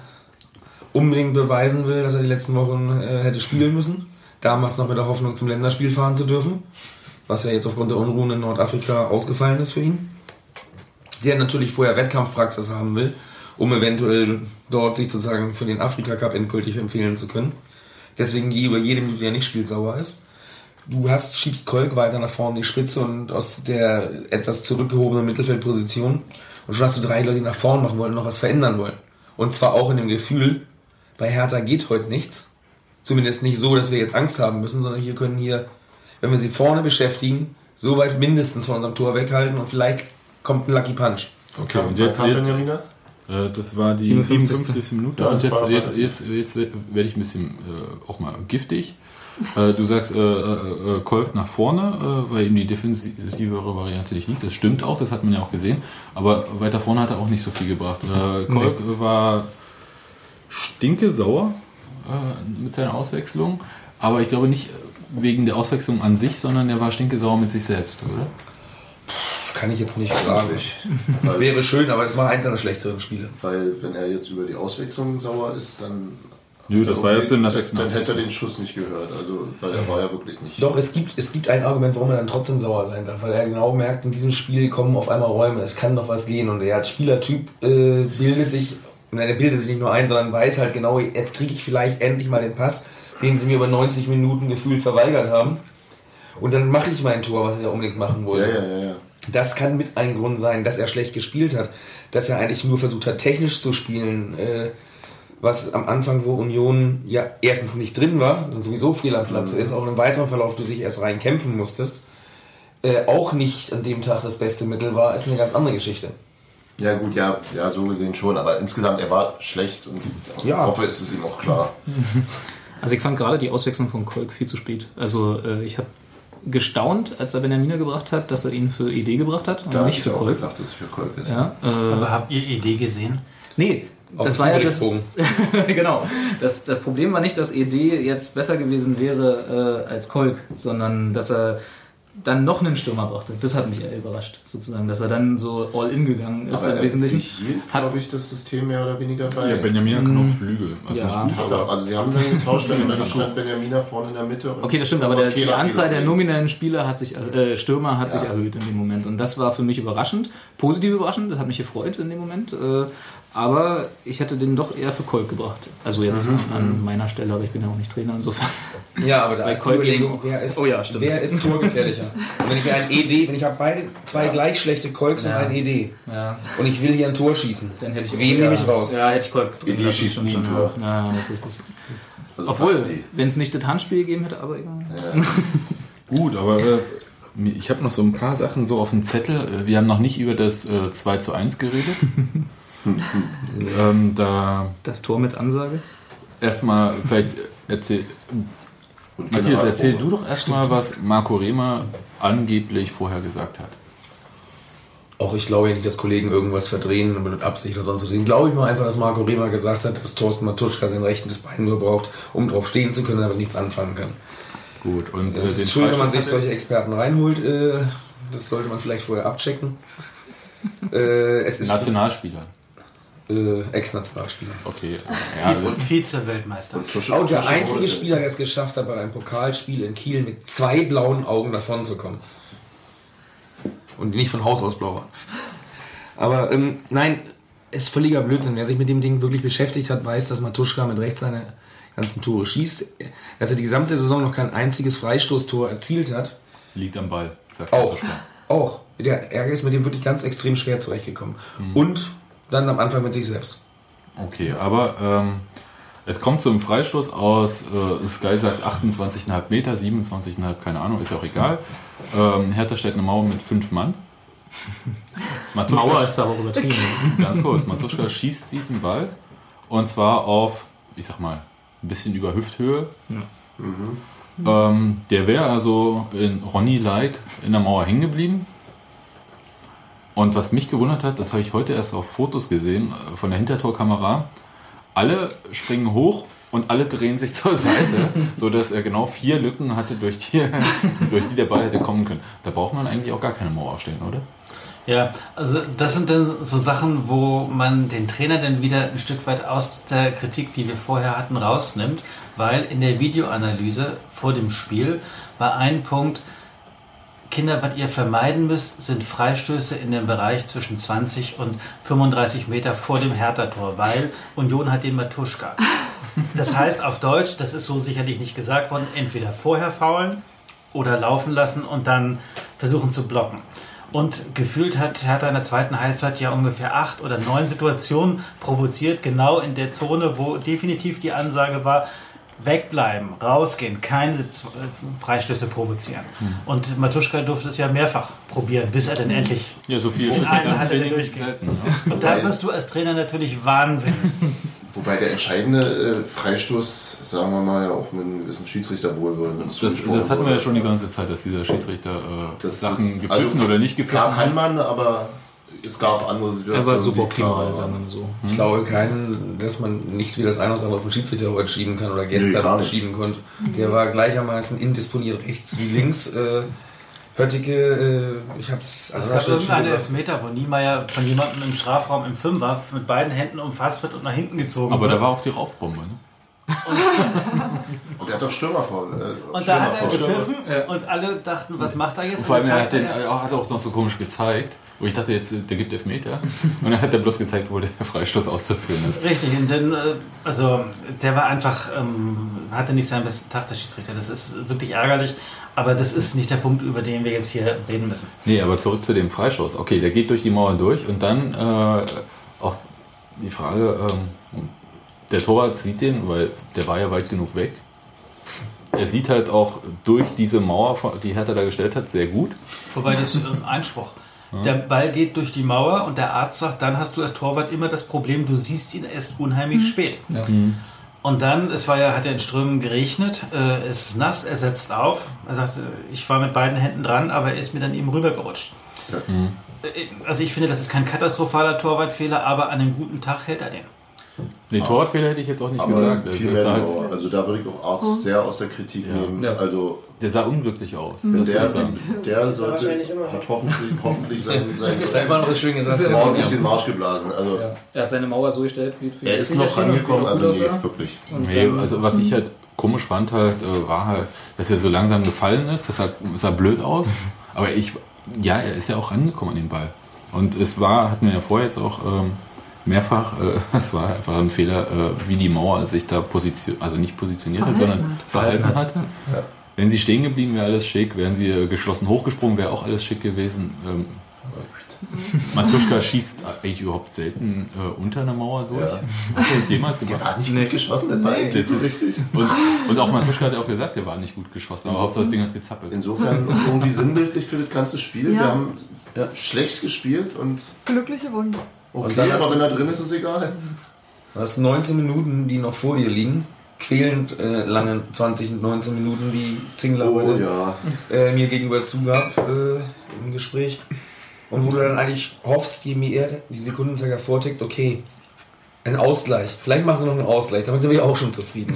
unbedingt beweisen will, dass er die letzten Wochen äh, hätte spielen müssen. Damals noch mit der Hoffnung, zum Länderspiel fahren zu dürfen. Was ja jetzt aufgrund der Unruhen in Nordafrika ausgefallen ist für ihn. Der natürlich vorher Wettkampfpraxis haben will, um eventuell dort sich sozusagen für den Afrika Cup endgültig empfehlen zu können. Deswegen je über jede Minute, die er nicht spielt, sauer ist. Du hast, schiebst Kolk weiter nach vorne die Spitze und aus der etwas zurückgehobenen Mittelfeldposition. Und schon hast du drei Leute, die nach vorne machen wollen und noch was verändern wollen. Und zwar auch in dem Gefühl, bei Hertha geht heute nichts. Zumindest nicht so, dass wir jetzt Angst haben müssen, sondern hier können hier, wenn wir sie vorne beschäftigen, so weit mindestens von unserem Tor weghalten und vielleicht kommt ein Lucky Punch. Okay, und jetzt, jetzt Benjamina? Äh, Das war die 57. 57. Minute. Ja, und jetzt, jetzt, jetzt, jetzt werde ich ein bisschen äh, auch mal giftig. Äh, du sagst, äh, äh, äh, Kolk nach vorne, äh, weil ihm die defensivere Variante nicht liegt. Das stimmt auch, das hat man ja auch gesehen. Aber weiter vorne hat er auch nicht so viel gebracht. Äh, Kolk war stinke sauer äh, mit seiner Auswechslung. Aber ich glaube nicht wegen der Auswechslung an sich, sondern er war stinke sauer mit sich selbst, oder? Kann ich jetzt nicht sagen. Weil, Wäre schön, aber es war eins seiner schlechteren Spiele. weil wenn er jetzt über die Auswechslung sauer ist, dann... Nö, das war erst in der dann, 86. dann hätte er den Schuss nicht gehört. Also, weil er war ja wirklich nicht... Doch, es gibt, es gibt ein Argument, warum er dann trotzdem sauer sein darf, weil er genau merkt, in diesem Spiel kommen auf einmal Räume, es kann noch was gehen und er als Spielertyp äh, bildet sich, nein, er bildet sich nicht nur ein, sondern weiß halt genau, jetzt kriege ich vielleicht endlich mal den Pass, den sie mir über 90 Minuten gefühlt verweigert haben und dann mache ich mein Tor, was er unbedingt machen Ja, wollte. ja, ja, ja. Das kann mit ein Grund sein, dass er schlecht gespielt hat, dass er eigentlich nur versucht hat, technisch zu spielen, äh, was am Anfang, wo Union ja erstens nicht drin war und sowieso fehl am Platze ist, auch im weiteren Verlauf du sich erst rein kämpfen musstest, äh, auch nicht an dem Tag das beste Mittel war, ist eine ganz andere Geschichte. Ja gut, ja, ja, so gesehen schon, aber insgesamt, er war schlecht und ich Ja. hoffe, es ist ihm auch klar. Also ich fand gerade die Auswechslung von Kolk viel zu spät. Also äh, ich habe gestaunt, als er Benjamina gebracht hat, dass er ihn für Idee gebracht hat und Da nicht ich für Kolk. gedacht, dass es für Kolk ist. Ja, äh, Aber habt ihr Idee gesehen? Nee, Auf das war ja das. Genau. Das, das Problem war nicht, dass ED jetzt besser gewesen wäre äh, als Kolk, sondern dass er dann noch einen Stürmer brachte. Das hat mich eher überrascht, sozusagen, dass er dann so all in gegangen ist Aber im Wesentlichen. behielt, glaube ich, das System mehr oder weniger bei. Ja, Benjamin kann auch Flügel. Also Ja. nicht gut, Hat er, also sie haben dann getauscht, dann dann stand Benjamina vorne in der Mitte. und Okay, das stimmt, aber der, die Anzahl der nominellen Spieler hat sich, äh, Stürmer hat Ja. sich erhöht in dem Moment. Und das war für mich überraschend. Positiv überraschend, das hat mich gefreut in dem Moment. Äh, aber ich hätte den doch eher für Kolk gebracht. Also jetzt Mhm. an, an meiner Stelle, aber ich bin ja auch nicht Trainer insofern. Ja, aber da Bei ist die Überlegung, wer ist, Oh ja, stimmt. wer ist torgefährlicher? Und wenn ich mir ein ED, wenn ich habe beide zwei gleich schlechte Kolks Ja. und ein ED Ja, und ich will hier ein Tor schießen, dann hätte ich wen ja, nehme ich raus? Ja, hätte ich Kolk. lassen, schießt nie ein Tor. Ja, ja, das ist richtig. Also Obwohl, wenn es nicht das Handspiel gegeben hätte, aber egal. Gut, aber äh, ich habe noch so ein paar Sachen so auf dem Zettel. Wir haben noch nicht über das äh, 2 zu 1 geredet. ähm, da Das Tor mit Ansage. erstmal vielleicht erzähl. Matthias, erzähl du doch erstmal, was Marco Rehmer angeblich vorher gesagt hat. Auch ich glaube ja nicht, dass Kollegen irgendwas verdrehen mit Absicht oder sonst was. Den glaube ich mal einfach, dass Marco Rehmer gesagt hat, dass Thorsten Matuschka sein rechtes Bein nur braucht, um drauf stehen zu können, aber nichts anfangen kann. Gut, und äh, Es den ist schön, wenn man sich solche Experten reinholt. Äh, das sollte man vielleicht vorher abchecken. Äh, es er- ist Nationalspieler. Äh, Ex-Nationalspieler. Okay. Ja, also, Vize-Weltmeister. Tusche- Auch der Tusche einzige Spieler, der es geschafft hat, bei einem Pokalspiel in Kiel mit zwei blauen Augen davon zu kommen. Und die nicht von Haus aus blau waren. Aber ähm, nein, ist völliger Blödsinn. Wer sich mit dem Ding wirklich beschäftigt hat, weiß, dass Matuschka mit rechts seine ganzen Tore schießt. Dass er die gesamte Saison noch kein einziges Freistoßtor erzielt hat. liegt am Ball, sagt Auch. Matuschka. Auch. Der Ärger ist mit dem wirklich ganz extrem schwer zurechtgekommen. Mhm. Und dann am Anfang mit sich selbst. Okay, aber ähm, es kommt zum Freistoß aus, äh, Sky sagt 28,5 Meter, 27,5, keine Ahnung, ist ja auch egal. Ähm, Hertha stellt eine Mauer mit fünf Mann. Matuschka, Mauer ist da auch übertrieben. ganz kurz, Matuschka schießt diesen Ball und zwar auf, ich sag mal, ein bisschen über Hüfthöhe. Ähm, der wäre also in Ronny-like in der Mauer hängen geblieben. Und was mich gewundert hat, das habe ich heute erst auf Fotos gesehen äh, von der Hintertorkamera. Alle springen hoch und alle drehen sich zur Seite, sodass er genau vier Lücken hatte, durch die, durch die der Ball hätte kommen können. Da braucht man eigentlich auch gar keine Mauer aufstellen, oder? Ja, also das sind dann so Sachen, wo man den Trainer dann wieder ein Stück weit aus der Kritik, die wir vorher hatten, rausnimmt, weil in der Videoanalyse vor dem Spiel war ein Punkt, Kinder, was ihr vermeiden müsst, sind Freistöße in dem Bereich zwischen 20 und 35 Meter vor dem Hertha-Tor, weil Union hat den Matuschka. Das heißt auf Deutsch, das ist so sicherlich nicht gesagt worden, entweder vorher faulen oder laufen lassen und dann versuchen zu blocken. Und gefühlt hat Hertha in der zweiten Halbzeit ja ungefähr acht oder neun Situationen provoziert, genau in der Zone, wo definitiv die Ansage war, wegbleiben, rausgehen, keine Freistöße provozieren. Und Matuschka durfte es ja mehrfach probieren, bis er dann endlich. Ja, so viel Den Schüsse einen hat selten. Ja. Und da wirst du als Trainer natürlich wahnsinnig. Wobei der entscheidende äh, Freistoß, sagen wir mal, ja auch mit einem gewissen Schiedsrichterwohlwollen Das, zugesprochen das hatten wir ja schon die ganze Zeit, dass dieser Schiedsrichter äh, Das Sachen ist- gepfiffen also, oder nicht gepfiffen Klar kann hat. man, aber es gab andere Er Situationen. war die suboptimal, klar sagen wir so. Ich glaube keinen, dass man nicht wie das eine oder andere auf den Schiedsrichter heute schieben kann oder Nee, gestern nicht. schieben konnte. Der war gleichermaßen indisponiert rechts wie links. Äh, Höttike, äh, ich hab's Es gab irgendeinen. Elfmeter, wo Niemeyer von jemandem im Strafraum im Fünfer mit beiden Händen umfasst wird und nach hinten gezogen Aber wird. da war auch die Raufbombe. Ne? Und er hat doch Stürmer vor. Äh, und da hat er Stürmer gepfiffen und alle dachten, was macht er jetzt? Und vor allem, er hat, den, er hat auch noch so komisch gezeigt, wo ich dachte, jetzt, der gibt Elfmeter. Und dann hat er bloß gezeigt, wo der Freistoß auszuführen ist. Richtig, und dann, äh, also der war einfach, ähm, hatte nicht seinen besten Tag, der Schiedsrichter. Das ist wirklich ärgerlich, aber das ist nicht der Punkt, über den wir jetzt hier reden müssen. Nee, aber zurück zu dem Freistoß. Okay, der geht durch die Mauer durch und dann äh, auch die Frage, ähm, der Torwart sieht den, weil der war ja weit genug weg. Er sieht halt auch durch diese Mauer, die Hertha da gestellt hat, sehr gut. Wobei das ein Einspruch. Der Ball geht durch die Mauer und der Arzt sagt, dann hast du als Torwart immer das Problem, du siehst ihn erst unheimlich spät. Und dann, es war ja, hat ja in Strömen geregnet, äh, es ist nass, er setzt auf. Er sagt, äh, ich war mit beiden Händen dran, aber er ist mir dann eben rübergerutscht. Äh, Also ich finde, das ist kein katastrophaler Torwartfehler, aber an einem guten Tag hält er den. Nee, Torwartfehler hätte ich jetzt auch nicht Aber gesagt. Viel mehr halt. Also da würde ich auch Arzt sehr aus der Kritik nehmen. Ja. Also der sah unglücklich aus. Das der, der er sollte, hat hoffentlich, hoffentlich seinen, seinen Ist ja immer noch ordentlich den Marsch geblasen. Also Er hat seine Mauer so gestellt, wie für er ist noch rangekommen, also nee, wirklich. Nee, dann- also was ich halt komisch fand halt, äh, war halt, dass er so langsam gefallen ist. Das sah, sah blöd aus. Aber ich, ja, er ist ja auch rangekommen an den Ball. Und es war, hatten wir ja vorher jetzt auch ähm, mehrfach, äh, es war einfach ein Fehler, äh, wie die Mauer sich da positioniert, also nicht positioniert hat, sondern verhalten hat. Wenn sie stehen geblieben wäre alles schick, wären sie äh, geschlossen hochgesprungen, wäre auch alles schick gewesen. Ähm, Matuschka schießt eigentlich überhaupt selten äh, unter einer Mauer durch. Ja. Hat er das jemals gemacht? Der war nicht gut geschossen, der war eigentlich so richtig. Und, und auch Matuschka hat ja auch gesagt, der war nicht gut geschossen, aber Hauptsache das Ding hat gezappelt. Insofern irgendwie sinnbildlich für das ganze Spiel. Ja. Wir haben schlecht gespielt und Glückliche Wunder. okay, aber wenn er drin ist, ist egal. Du hast 19 Minuten, die noch vor dir liegen. Quälend äh, lange 20, 19 Minuten, die Zingler Oh heute ja. äh, mir gegenüber zugab äh, im Gespräch. Und wo du dann eigentlich hoffst, je mehr die Sekundenzahl hervortickt, okay, ein Ausgleich. Vielleicht machen sie noch einen Ausgleich, damit sind wir auch schon zufrieden.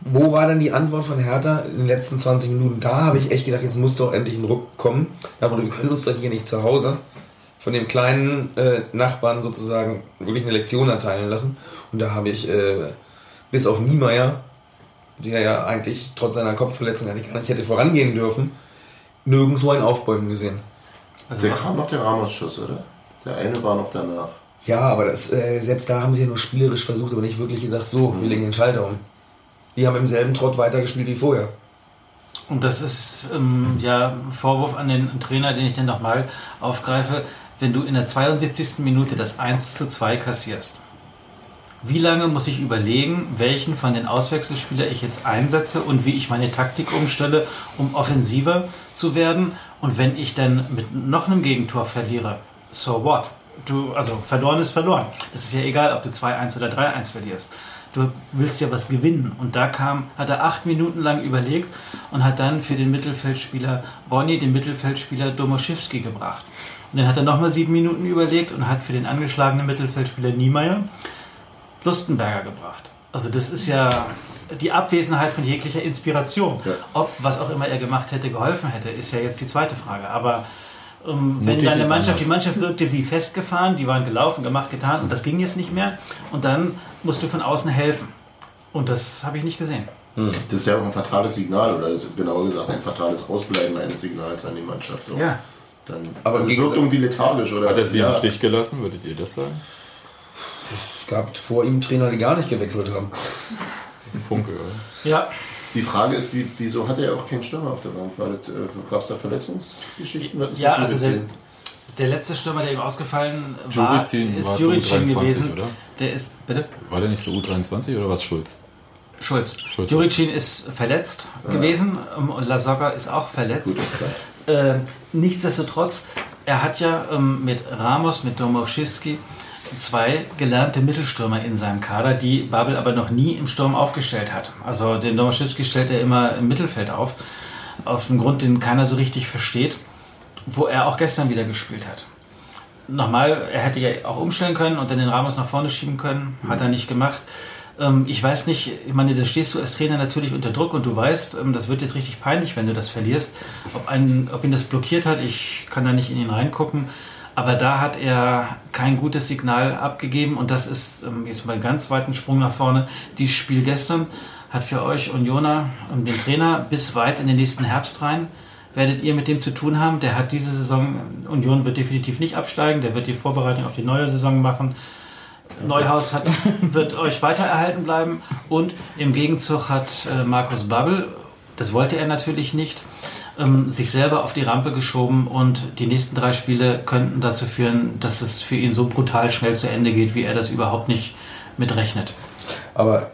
wo war dann die Antwort von Hertha in den letzten 20 Minuten? Da habe ich echt gedacht, jetzt muss doch endlich ein Ruck kommen. Aber wir können uns doch hier nicht zu Hause von dem kleinen äh, Nachbarn sozusagen wirklich eine Lektion erteilen lassen. Und da habe ich äh, bis auf Niemeyer, der ja eigentlich trotz seiner Kopfverletzung eigentlich gar nicht hätte vorangehen dürfen, nirgendwo ein Aufbäumen gesehen. Also Der kam noch der Ramos-Schuss, oder? Der eine war noch danach. Ja, aber das, äh, selbst da haben sie ja nur spielerisch versucht, aber nicht wirklich gesagt, so, wir legen den Schalter um. Die haben im selben Trott weitergespielt wie vorher. Und das ist ähm, ja ein Vorwurf an den Trainer, den ich dann nochmal aufgreife. Wenn du in der 72. Minute das 1 zu 2 kassierst, wie lange muss ich überlegen, welchen von den Auswechselspielern ich jetzt einsetze und wie ich meine Taktik umstelle, um offensiver zu werden? Und wenn ich dann mit noch einem Gegentor verliere, so what? Du, also verloren ist verloren. Es ist ja egal, ob du 2-1 oder 3-1 verlierst. Du willst ja was gewinnen. Und da kam, hat er acht Minuten lang überlegt und hat dann für den Mittelfeldspieler Bonny den Mittelfeldspieler Domoschewski gebracht. Und dann hat er nochmal sieben Minuten überlegt und hat für den angeschlagenen Mittelfeldspieler Niemeyer Lustenberger gebracht. Also das ist ja die Abwesenheit von jeglicher Inspiration. Ja. Ob was auch immer er gemacht hätte, geholfen hätte, ist ja jetzt die zweite Frage. Aber ähm, wenn Mutig deine Mannschaft, anders. die Mannschaft wirkte wie festgefahren, die waren gelaufen, gemacht, getan und das ging jetzt nicht mehr und dann musst du von außen helfen. Und das habe ich nicht gesehen. Das ist ja auch ein fatales Signal, oder also genauer gesagt ein fatales Ausbleiben eines Signals an die Mannschaft. auch. Ja. Dann, Aber wie wirkt irgendwie lethargisch, oder? Hat er sie ja. im Stich gelassen, würdet ihr das sagen? Es gab vor ihm Trainer, die gar nicht gewechselt haben. Funke, oder? Ja, Die Frage ist, wie, wieso hat er auch keinen Stürmer auf der Bank? äh, Gab es da Verletzungsgeschichten? Ja also der, der letzte Stürmer, der ihm ausgefallen war, Juricin ist Juricin U23, gewesen. oder? Der ist, bitte? War der nicht so U23 oder was Schulz? Schulz. Schulz. Juricin ist verletzt gewesen ähm, und Lasogga ist auch verletzt. Gut. Äh, nichtsdestotrotz, er hat ja ähm, mit Ramos, mit Domowski zwei gelernte Mittelstürmer in seinem Kader, die Babel aber noch nie im Sturm aufgestellt hat. Also den Domowski stellt er immer im Mittelfeld auf, auf dem Grund, den keiner so richtig versteht, wo er auch gestern wieder gespielt hat. Nochmal, er hätte ja auch umstellen können und dann den Ramos nach vorne schieben können, hat er nicht gemacht. Ähm, ich weiß nicht, ich meine, da stehst du als Trainer natürlich unter Druck und du weißt, ähm, das wird jetzt richtig peinlich, wenn du das verlierst. Ob, ein, ob ihn das blockiert hat, ich kann da nicht in ihn reingucken. Aber da hat er kein gutes Signal abgegeben und das ist ähm, jetzt mal einen ganz weiten Sprung nach vorne. Dieses Spiel gestern hat für euch Unioner und den Trainer bis weit in den nächsten Herbst rein werdet ihr mit dem zu tun haben. Der hat diese Saison, Union wird definitiv nicht absteigen, der wird die Vorbereitung auf die neue Saison machen. Neuhaus hat, wird euch weiter erhalten bleiben und im Gegenzug hat äh, Markus Babbel, das wollte er natürlich nicht, ähm, sich selber auf die Rampe geschoben und die nächsten drei Spiele könnten dazu führen, dass es für ihn so brutal schnell zu Ende geht, wie er das überhaupt nicht mitrechnet. Aber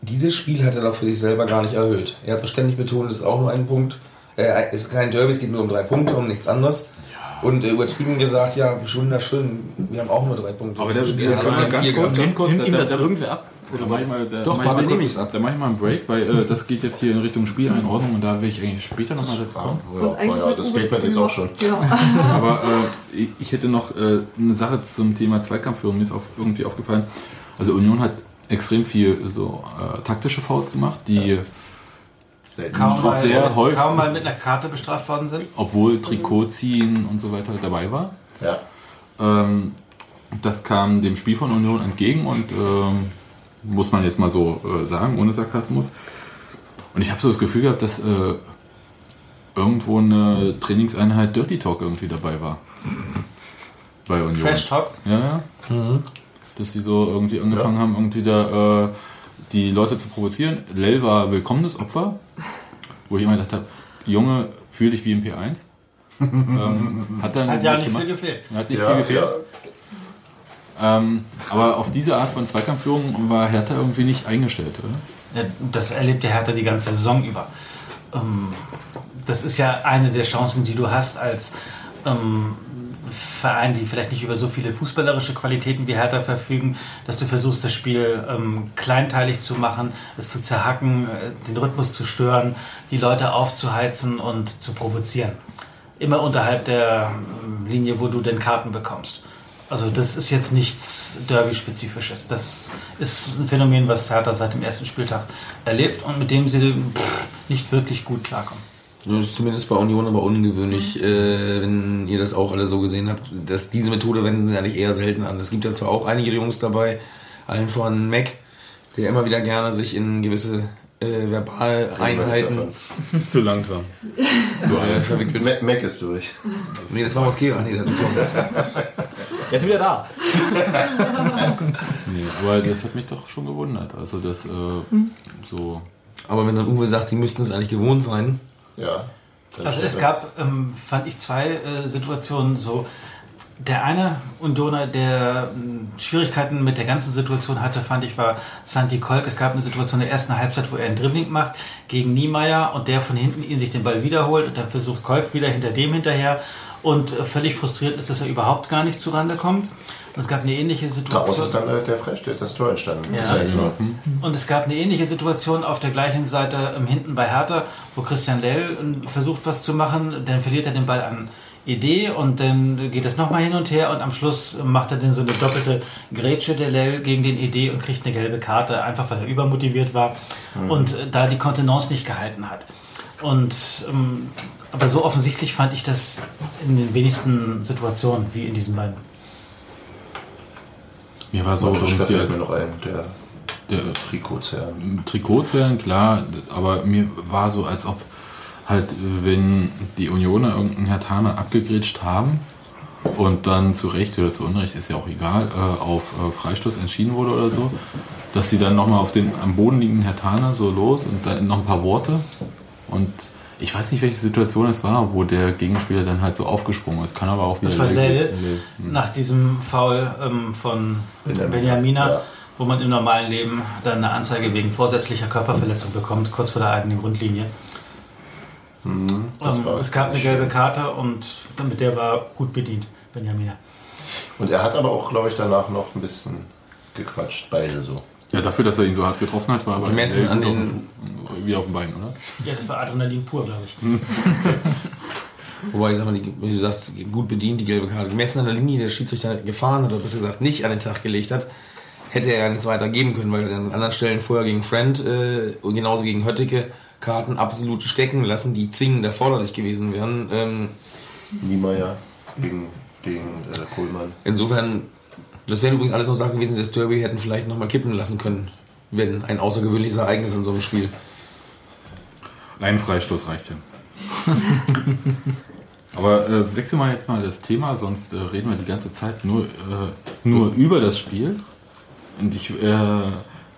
dieses Spiel hat er doch für sich selber gar nicht erhöht. Er hat ständig betont, es ist auch nur ein Punkt. Äh, es ist kein Derby, es geht nur um drei Punkte, um nichts anderes. Und äh, übertrieben gesagt, ja, wunderschön, wir haben auch nur drei Punkte. Aber der- wir der- können ja ganz kurz, ganz kurz, Nimmt ihm der- das irgendwer ab? Da mach ich mal, da Doch, mach ich nehme kurz- ich's ab. Da mache ich mal einen Break, weil äh, das geht jetzt hier in Richtung Spieleinordnung und da will ich eigentlich später nochmal dazu kommen. Ja, ja, hat das mir jetzt auch schon. Ja. Aber äh, ich- ich hätte noch äh, eine Sache zum Thema Zweikampfführung, mir ist auf, irgendwie aufgefallen. Also Union hat extrem viel so äh, taktische Fouls gemacht, die, Selten. Kaum mal, sehr häufig. kaum mal mit einer Karte bestraft worden sind. obwohl Trikot ziehen und so weiter dabei war. Ja. Ähm, das kam dem Spiel von Union entgegen und ähm, muss man jetzt mal so äh, sagen, ohne Sarkasmus. Und ich habe so das Gefühl gehabt, dass äh, irgendwo eine Trainingseinheit Dirty Talk irgendwie dabei war. Bei Union. Trash Talk. Ja, ja. Dass sie so irgendwie angefangen haben, irgendwie da äh, die Leute zu provozieren. Lell war willkommenes Opfer, wo ich immer gedacht habe, Junge, fühl dich wie im P1. ähm, hat dann Hat ja nicht gemacht. viel gefehlt. Hat nicht Ja, viel gefehlt. ja. Ähm, aber auf diese Art von Zweikampfführung war Hertha irgendwie nicht eingestellt, oder? Ja, Das erlebt der Hertha die ganze Saison über. Ähm, Das ist ja eine der Chancen, die du hast als ähm, Verein, die vielleicht nicht über so viele fußballerische Qualitäten wie Hertha verfügen, dass du versuchst, das Spiel ähm, kleinteilig zu machen, es zu zerhacken, äh, den Rhythmus zu stören, die Leute aufzuheizen und zu provozieren. Immer unterhalb der ähm, Linie, wo du den Karten bekommst. Also das ist jetzt nichts Derby-spezifisches. Das ist ein Phänomen, was Hertha seit dem ersten Spieltag erlebt und mit dem sie pff, nicht wirklich gut klarkommen. Das ist zumindest bei Union aber ungewöhnlich, äh, wenn ihr das auch alle so gesehen habt. Dass diese Methode wenden sie eigentlich eher selten an. Es gibt ja zwar auch einige Jungs dabei, allen von Mac, der immer wieder gerne sich in gewisse äh, Verbaleinheiten Zu langsam. so, äh, verwickelt. Mac, Mac ist durch. Nee, das war Mosquera. Nee, das Er ist wieder da. Nee, aber das hat mich doch schon gewundert. Also das äh, so. aber wenn dann Uwe sagt, sie müssten es eigentlich gewohnt sein, Ja. Also es gab, ähm, fand ich, zwei äh, Situationen so. Der eine Unioner, der ähm, Schwierigkeiten mit der ganzen Situation hatte, fand ich, war Santi Kolk. Es gab eine Situation in der ersten Halbzeit, wo er einen Dribbling macht gegen Niemeyer und der von hinten ihn sich den Ball wiederholt und dann versucht Kolk wieder hinter dem hinterher und äh, völlig frustriert ist, dass er überhaupt gar nicht zurande kommt. Und es gab eine ähnliche Daraus ist Situation. dann äh, der Freistellt, das Tor entstanden. Ja. Sehr genau. Und es gab eine ähnliche Situation auf der gleichen Seite ähm, hinten bei Hertha, wo Christian Lell ähm, versucht was zu machen, dann verliert er den Ball an Idee und dann geht es nochmal hin und her und am Schluss macht er dann so eine doppelte Grätsche der Lell gegen den Idee und kriegt eine gelbe Karte, einfach weil er übermotiviert war und äh, da die Kontenance nicht gehalten hat. Und ähm, aber so offensichtlich fand ich das in den wenigsten Situationen wie in diesen beiden. Mir war so Matruschka irgendwie als mir noch ein, der, der Trikotzerr. Trikotzellen, klar, aber mir war so, als ob halt, wenn die Unioner irgendeinen Hertaner abgegrätscht haben und dann zu Recht oder zu Unrecht, ist ja auch egal, äh, auf äh, Freistoß entschieden wurde oder so, dass die dann nochmal auf den am Boden liegenden Hertaner so los und dann noch ein paar Worte und ich weiß nicht, welche Situation es war, wo der Gegenspieler dann halt so aufgesprungen ist. Kann aber auch wieder Das war Lell- Lell nach diesem Foul ähm, von Benjamin. Benjamina, Ja. wo man im normalen Leben dann eine Anzeige wegen vorsätzlicher Körperverletzung bekommt, kurz vor der eigenen Grundlinie. Das Ähm, war es gab eine gelbe. Karte und mit der war gut bedient, Benjamina. Und er hat aber auch, glaube ich, danach noch ein bisschen gequatscht, beide so. Ja, dafür, dass er ihn so hart getroffen hat, war aber Gemessen an den- wieder auf dem Bein, oder? Ja, das war Adrenalin pur, glaube ich. Wobei, ich sag mal, die, wie du sagst, gut bedient, die gelbe Karte. Gemessen an der Linie, der Schiedsrichter gefahren hat, oder besser gesagt nicht an den Tag gelegt hat, hätte er ja nichts weiter geben können, weil er an anderen Stellen vorher gegen Friend äh, und genauso gegen Höttike Karten absolut stecken lassen, die zwingend erforderlich gewesen wären. Ähm, Niemeyer gegen, gegen äh, Kohlmann. insofern, das wären übrigens alles noch Sachen gewesen, die das Derby hätten vielleicht nochmal kippen lassen können, wenn ein außergewöhnliches Ereignis in so einem Spiel. Ein Freistoß reicht ja. Aber äh, wechseln wir jetzt mal das Thema, sonst äh, reden wir die ganze Zeit nur, äh, nur über das Spiel. Und ich, äh,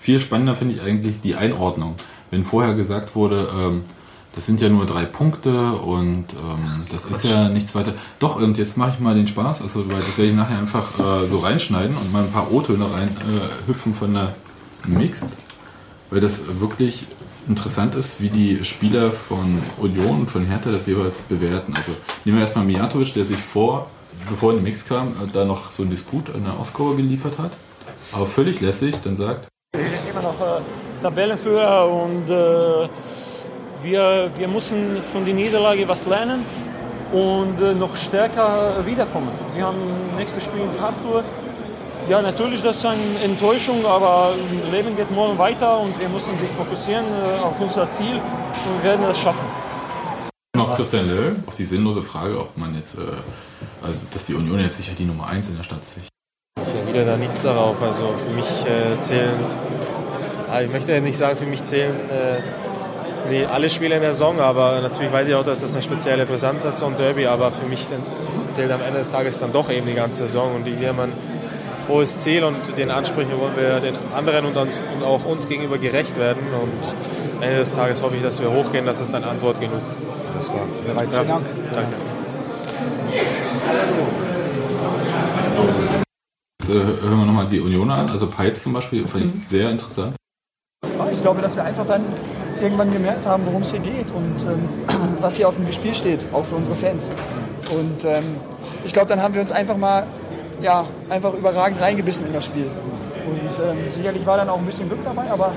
viel spannender finde ich eigentlich die Einordnung. Wenn vorher gesagt wurde, ähm, das sind ja nur drei Punkte und ähm, das ist ja nichts weiter. Doch, und jetzt mache ich mal den Spaß, also, weil das werde ich nachher einfach äh, so reinschneiden und mal ein paar O-Töne rein äh, hüpfen von der Mixed weil das wirklich interessant ist, wie die Spieler von Union und von Hertha das jeweils bewerten. Also nehmen wir erstmal Mijatovic, der sich vor, bevor in den Mix kam, äh, da noch so einen Disput an der Auskurve geliefert hat, aber völlig lässig dann sagt, Wir sind immer noch äh, Tabellenführer und äh, wir, wir müssen von der Niederlage was lernen und äh, noch stärker wiederkommen. Wir haben nächstes Spiel in Karlsruhe. Ja, natürlich, das ist eine Enttäuschung, aber das Leben geht morgen weiter und wir müssen sich fokussieren äh, auf unser Ziel und werden das schaffen. noch Christian Löll auf die sinnlose Frage, ob man jetzt, äh, also dass die Union jetzt sicher die Nummer 1 in der Stadt ist. Ich wieder da nichts darauf. Also für mich äh, zählen, ja, ich möchte nicht sagen, für mich zählen äh, nee, alle Spiele in der Saison, aber natürlich weiß ich auch, dass das eine spezielle Brisanz hat, so ein Derby, aber für mich dann zählt am Ende des Tages dann doch eben die ganze Saison und wir haben ein hohes Ziel und den Ansprüchen wollen wir den anderen und, uns, und auch uns gegenüber gerecht werden und am Ende des Tages hoffe ich, dass wir hochgehen, das ist dann Antwort genug. Das war Ja, Vielen Dank. Danke. Jetzt äh, hören wir nochmal die Union an, also Peitz zum Beispiel, fand ich sehr interessant. Ich glaube, dass wir einfach dann irgendwann gemerkt haben, worum es hier geht und ähm, was hier auf dem Spiel steht, auch für unsere Fans. Und ähm, ich glaube, dann haben wir uns einfach mal ja, einfach überragend reingebissen in das Spiel. Und ähm, sicherlich war dann auch ein bisschen Glück dabei, aber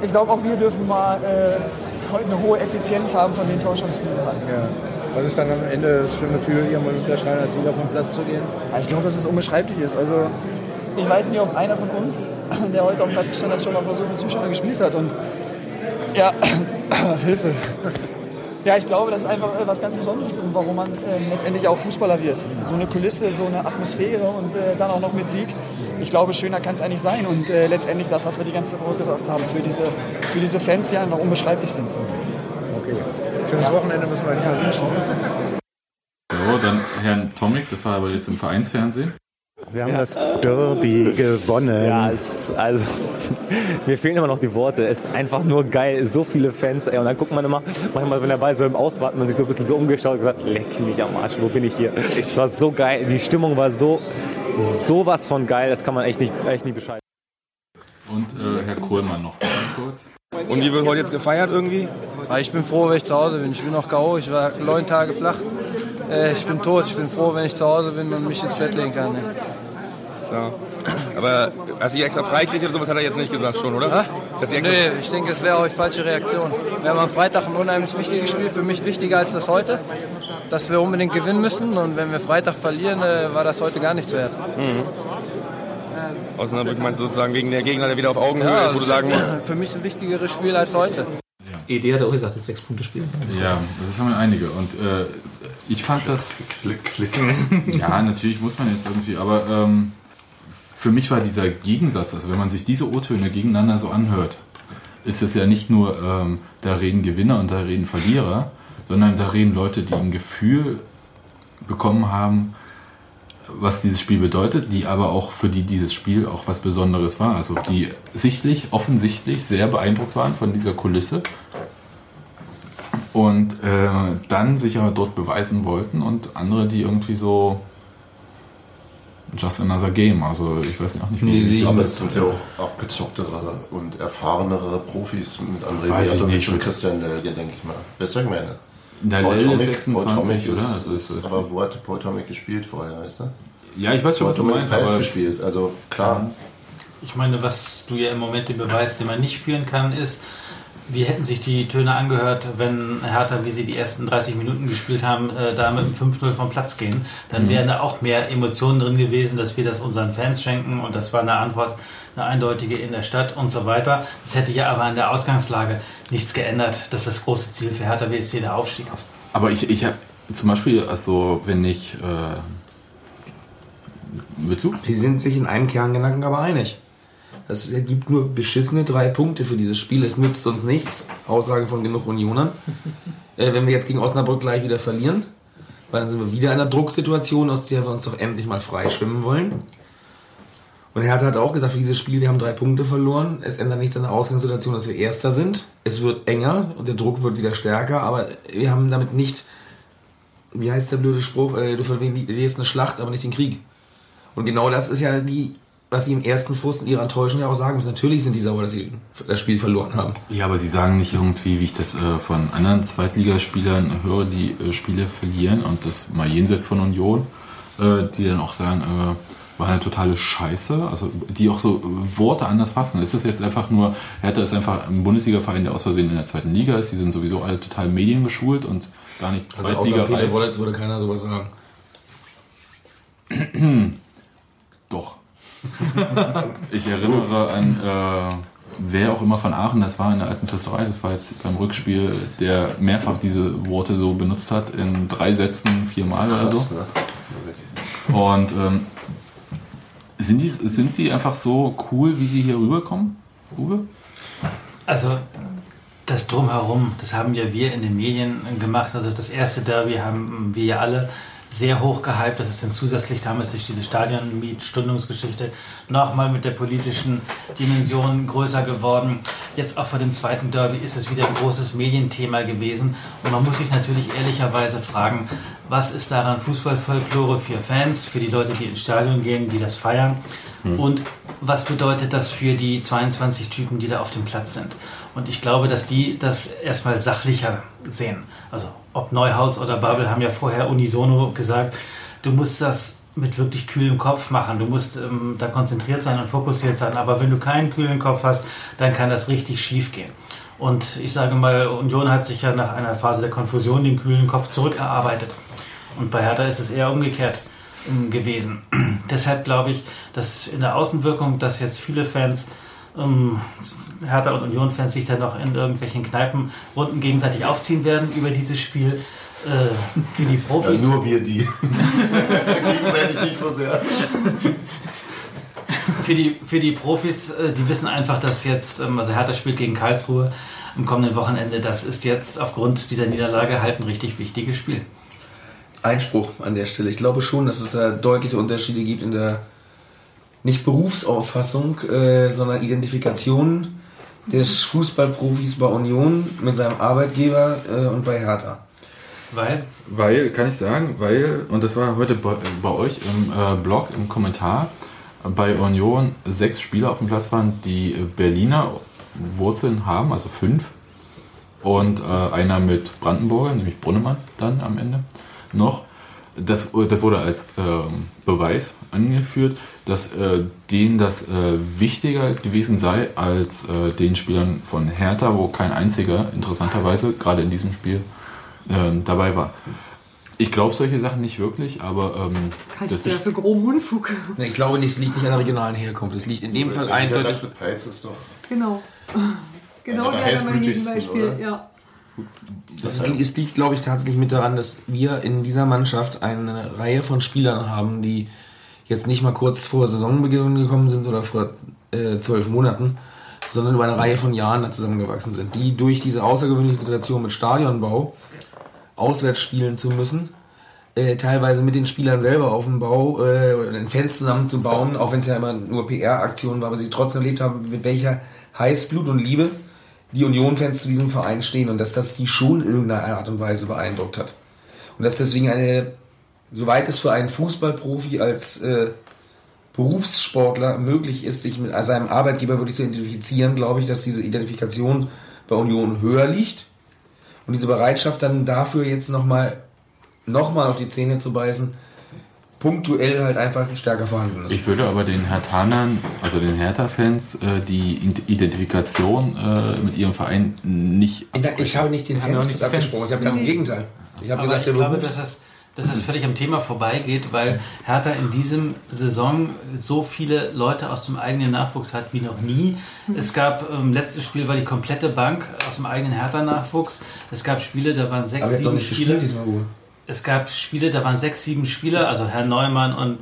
ich glaube, auch wir dürfen mal äh, heute eine hohe Effizienz haben von den Torchancen, die wir hatten. Ja. Was ist dann am Ende das schlimme Gefühl, hier mal mit der Stein als Sieger vom Platz zu gehen? Ja, Ich glaube, dass es unbeschreiblich ist. Also, ich weiß nicht, ob einer von uns, der heute auf dem Platz gestanden hat, schon mal vor so vielen Zuschauern gespielt hat. Und ja, Hilfe. Ja, ich glaube, das ist einfach äh, was ganz Besonderes und warum man ähm, letztendlich auch Fußballer wird. So eine Kulisse, so eine Atmosphäre und äh, dann auch noch mit Sieg. Ich glaube, schöner kann es eigentlich sein und äh, letztendlich das, was wir die ganze Woche gesagt haben, für diese, für diese Fans, die einfach unbeschreiblich sind. Okay. Schönes Wochenende müssen wir nicht mehr wünschen. So, dann Herrn Tomic, das war aber jetzt im Vereinsfernsehen. Wir haben das Derby gewonnen. Ja, es, also mir fehlen immer noch die Worte. Es ist einfach nur geil, so viele Fans. Ey, und dann guckt man immer, manchmal, wenn der Ball so im Aus war, hat man sich so ein bisschen so umgeschaut und gesagt, leck mich am Arsch, wo bin ich hier? Es war so geil, die Stimmung war so sowas von geil, das kann man echt nicht, echt nicht beschreiben. Und äh, Herr Kohlmann noch kurz. Und wie wird heute jetzt gefeiert irgendwie? Ich bin froh, wenn ich zu Hause bin. Ich bin noch K.O., ich war neun Tage flach. Äh, Ich bin tot. Ich bin froh, wenn ich zu Hause bin und mich ins Bett legen kann. Ja. Aber hast du extra freikriegt oder sowas hat er jetzt nicht gesagt schon, oder? Dass ihr extra Nee, ich denke, es wäre auch die falsche Reaktion. Wir haben am Freitag ein unheimlich wichtiges Spiel, für mich wichtiger als das heute, dass wir unbedingt gewinnen müssen. Und wenn wir Freitag verlieren, äh, war das heute gar nichts wert. Mhm. Osnabrück meinst du sozusagen wegen der Gegner, der wieder auf Augenhöhe Ja, ist, wo du sagen musst? Für mich ein wichtigeres Spiel als heute. ED hat auch gesagt, das ist sechs Punkte Spiel. Ja, das haben wir einige. Und äh, ich fand das. Klick, klick. Ja, natürlich muss man jetzt irgendwie, aber ähm, für mich war dieser Gegensatz, also wenn man sich diese O-Töne gegeneinander so anhört, ist es ja nicht nur, ähm, da reden Gewinner und da reden Verlierer, sondern da reden Leute, die ein Gefühl bekommen haben, was dieses Spiel bedeutet, die aber auch für die dieses Spiel auch was Besonderes war. Also die sichtlich, offensichtlich sehr beeindruckt waren von dieser Kulisse und äh, dann sich aber dort beweisen wollten und andere, die irgendwie so just another game. Also ich weiß auch nicht, Nee, ich aber das- es sind ja auch abgezocktere und erfahrenere Profis mit André Weiß ich Mijatovic nicht. und Christian Lelge, denke ich mal. Ich meine? Der Paul ist Tomic- 26, Paul Tomic oder? ist, Also ist, ist- aber wo hat Paul Tomic gespielt vorher, weißt du? Ja, ich weiß schon, Paul was du Tomic meinst, Preis aber- gespielt, also klar. Ich meine, was du ja im Moment den Beweis, den man nicht führen kann, ist, wie hätten sich die Töne angehört, wenn Hertha, wie sie die ersten 30 Minuten gespielt haben, äh, da mit dem 5-0 vom Platz gehen. Dann Mhm. wären da auch mehr Emotionen drin gewesen, dass wir das unseren Fans schenken und das war eine Antwort, eine eindeutige in der Stadt und so weiter. Das hätte ja aber an der Ausgangslage nichts geändert, dass das große Ziel für Hertha BSC der Aufstieg ist. Aber ich, ich habe zum Beispiel, also wenn ich. Äh, du? Sie sind sich in einem Kerngedanken aber einig. Es gibt nur beschissene drei Punkte für dieses Spiel. Es nützt uns nichts. Aussage von genug Unionern. äh, wenn wir jetzt gegen Osnabrück gleich wieder verlieren, weil dann sind wir wieder in einer Drucksituation, aus der wir uns doch endlich mal freischwimmen wollen. Und Hertha hat auch gesagt, für dieses Spiel, wir haben drei Punkte verloren. Es ändert nichts an der Ausgangssituation, dass wir Erster sind. Es wird enger und der Druck wird wieder stärker, aber wir haben damit nicht, wie heißt der blöde Spruch, äh, du verlierst eine Schlacht, aber nicht den Krieg. Und genau das ist ja die, was sie im ersten Frust in ihrer Enttäuschung ja auch sagen müssen. Natürlich sind die sauer, dass sie das Spiel verloren haben. Ja, aber sie sagen nicht irgendwie, wie ich das äh, von anderen Zweitligaspielern höre, die äh, Spiele verlieren und das mal jenseits von Union, äh, die dann auch sagen, äh, war eine totale Scheiße, also die auch so Worte anders fassen. Ist das jetzt einfach nur, Hertha ist einfach ein Bundesliga-Verein, der aus Versehen in der zweiten Liga ist, die sind sowieso alle total mediengeschult und gar nicht Also außer Peter. Wollitz würde keiner sowas sagen. Doch. Ich erinnere an, äh, wer auch immer von Aachen, das war in der alten Fürsterei, das war jetzt beim Rückspiel, der mehrfach diese Worte so benutzt hat, in drei Sätzen, viermal oder so. ne? Und ähm, sind, die, sind die einfach so cool, wie sie hier rüberkommen, Uwe? Also das Drumherum, das haben ja wir in den Medien gemacht. Also das erste Derby haben wir ja alle sehr hoch gehypt. Das ist dann zusätzlich damals durch diese Stadionmietstundungsgeschichte nochmal mit der politischen Dimension größer geworden. Jetzt auch vor dem zweiten Derby ist es wieder ein großes Medienthema gewesen. Und man muss sich natürlich ehrlicherweise fragen, was ist daran Fußballfolklore für Fans, für die Leute, die ins Stadion gehen, die das feiern? Hm. Und was bedeutet das für die 22 Typen, die da auf dem Platz sind? Und ich glaube, dass die das erstmal sachlicher sehen. Also ob Neuhaus oder Babel haben ja vorher unisono gesagt, du musst das mit wirklich kühlem Kopf machen. Du musst ähm, da konzentriert sein und fokussiert sein. Aber wenn du keinen kühlen Kopf hast, dann kann das richtig schief gehen. Und ich sage mal, Union hat sich ja nach einer Phase der Konfusion den kühlen Kopf zurückerarbeitet. Und bei Hertha ist es eher umgekehrt ähm, gewesen. Deshalb glaube ich, dass in der Außenwirkung, dass jetzt viele Fans, ähm, Hertha und Union-Fans sich dann noch in irgendwelchen Kneipenrunden gegenseitig aufziehen werden über dieses Spiel. Äh, für die Profis. Ja, nur wir die. Gegenseitig nicht so sehr. für die, für die Profis, äh, die wissen einfach, dass jetzt, ähm, also Hertha spielt gegen Karlsruhe am kommenden Wochenende. Das ist jetzt aufgrund dieser Niederlage halt ein richtig wichtiges Spiel. Einspruch an der Stelle. Ich glaube schon, dass es da deutliche Unterschiede gibt in der nicht Berufsauffassung, äh, sondern Identifikation des Fußballprofis bei Union mit seinem Arbeitgeber äh, und bei Hertha. Weil? Weil, kann ich sagen, weil, und das war heute bei, bei euch im äh, Blog, im Kommentar, bei Union sechs Spieler auf dem Platz waren, die Berliner Wurzeln haben, also fünf. Und äh, einer mit Brandenburger, nämlich Brunnemann dann am Ende noch. Das, das wurde als ähm, Beweis angeführt, dass äh, denen das äh, wichtiger gewesen sei als äh, den Spielern von Hertha, wo kein einziger interessanterweise gerade in diesem Spiel ähm, dabei war. Ich glaube solche Sachen nicht wirklich, aber ähm, ich das ja für groben Unfug. Nee, Ich glaube nicht, es liegt nicht an der regionalen Herkunft. Es liegt in dem Fall Der eindeutig. Sachse-Peitz ist doch. Genau. Genau der der heißblütigsten, Gegenbeispiel. oder? Ja. Das es liegt, glaube ich, tatsächlich mit daran, dass wir in dieser Mannschaft eine Reihe von Spielern haben, die jetzt nicht mal kurz vor Saisonbeginn gekommen sind oder vor äh, zwölf Monaten, sondern über eine Reihe von Jahren da zusammengewachsen sind, die durch diese außergewöhnliche Situation mit Stadionbau auswärts spielen zu müssen, äh, teilweise mit den Spielern selber auf dem Bau äh, den Fans zusammenzubauen, auch wenn es ja immer nur PR-Aktionen war, aber sie trotzdem erlebt haben, mit welcher Heißblut und Liebe die Union-Fans zu diesem Verein stehen und dass das die schon in irgendeiner Art und Weise beeindruckt hat. Und dass deswegen eine, soweit es für einen Fußballprofi als äh, Berufssportler möglich ist, sich mit seinem Arbeitgeber wirklich zu identifizieren, glaube ich, dass diese Identifikation bei Union höher liegt. Und diese Bereitschaft dann dafür jetzt nochmal noch auf die Zähne zu beißen, punktuell halt einfach stärker vorhanden ist. Ich würde aber den Herthanern, also den Hertha-Fans, äh, die Id- Identifikation äh, mit ihrem Verein nicht. Ich habe nicht den Fans nicht abgesprochen, ich habe ganz im. Gegenteil. Ich habe Aber gesagt, ich glaube, dass es, dass es völlig am Thema vorbeigeht, weil Hertha in diesem Saison so viele Leute aus dem eigenen Nachwuchs hat wie noch nie. Es gab im letzten Spiel war die komplette Bank aus dem eigenen Hertha-Nachwuchs. Es gab Spiele, da waren sechs, sieben nicht Spieler. gespielt. Es gab Spiele, da waren sechs, sieben Spieler, also Herr Neumann und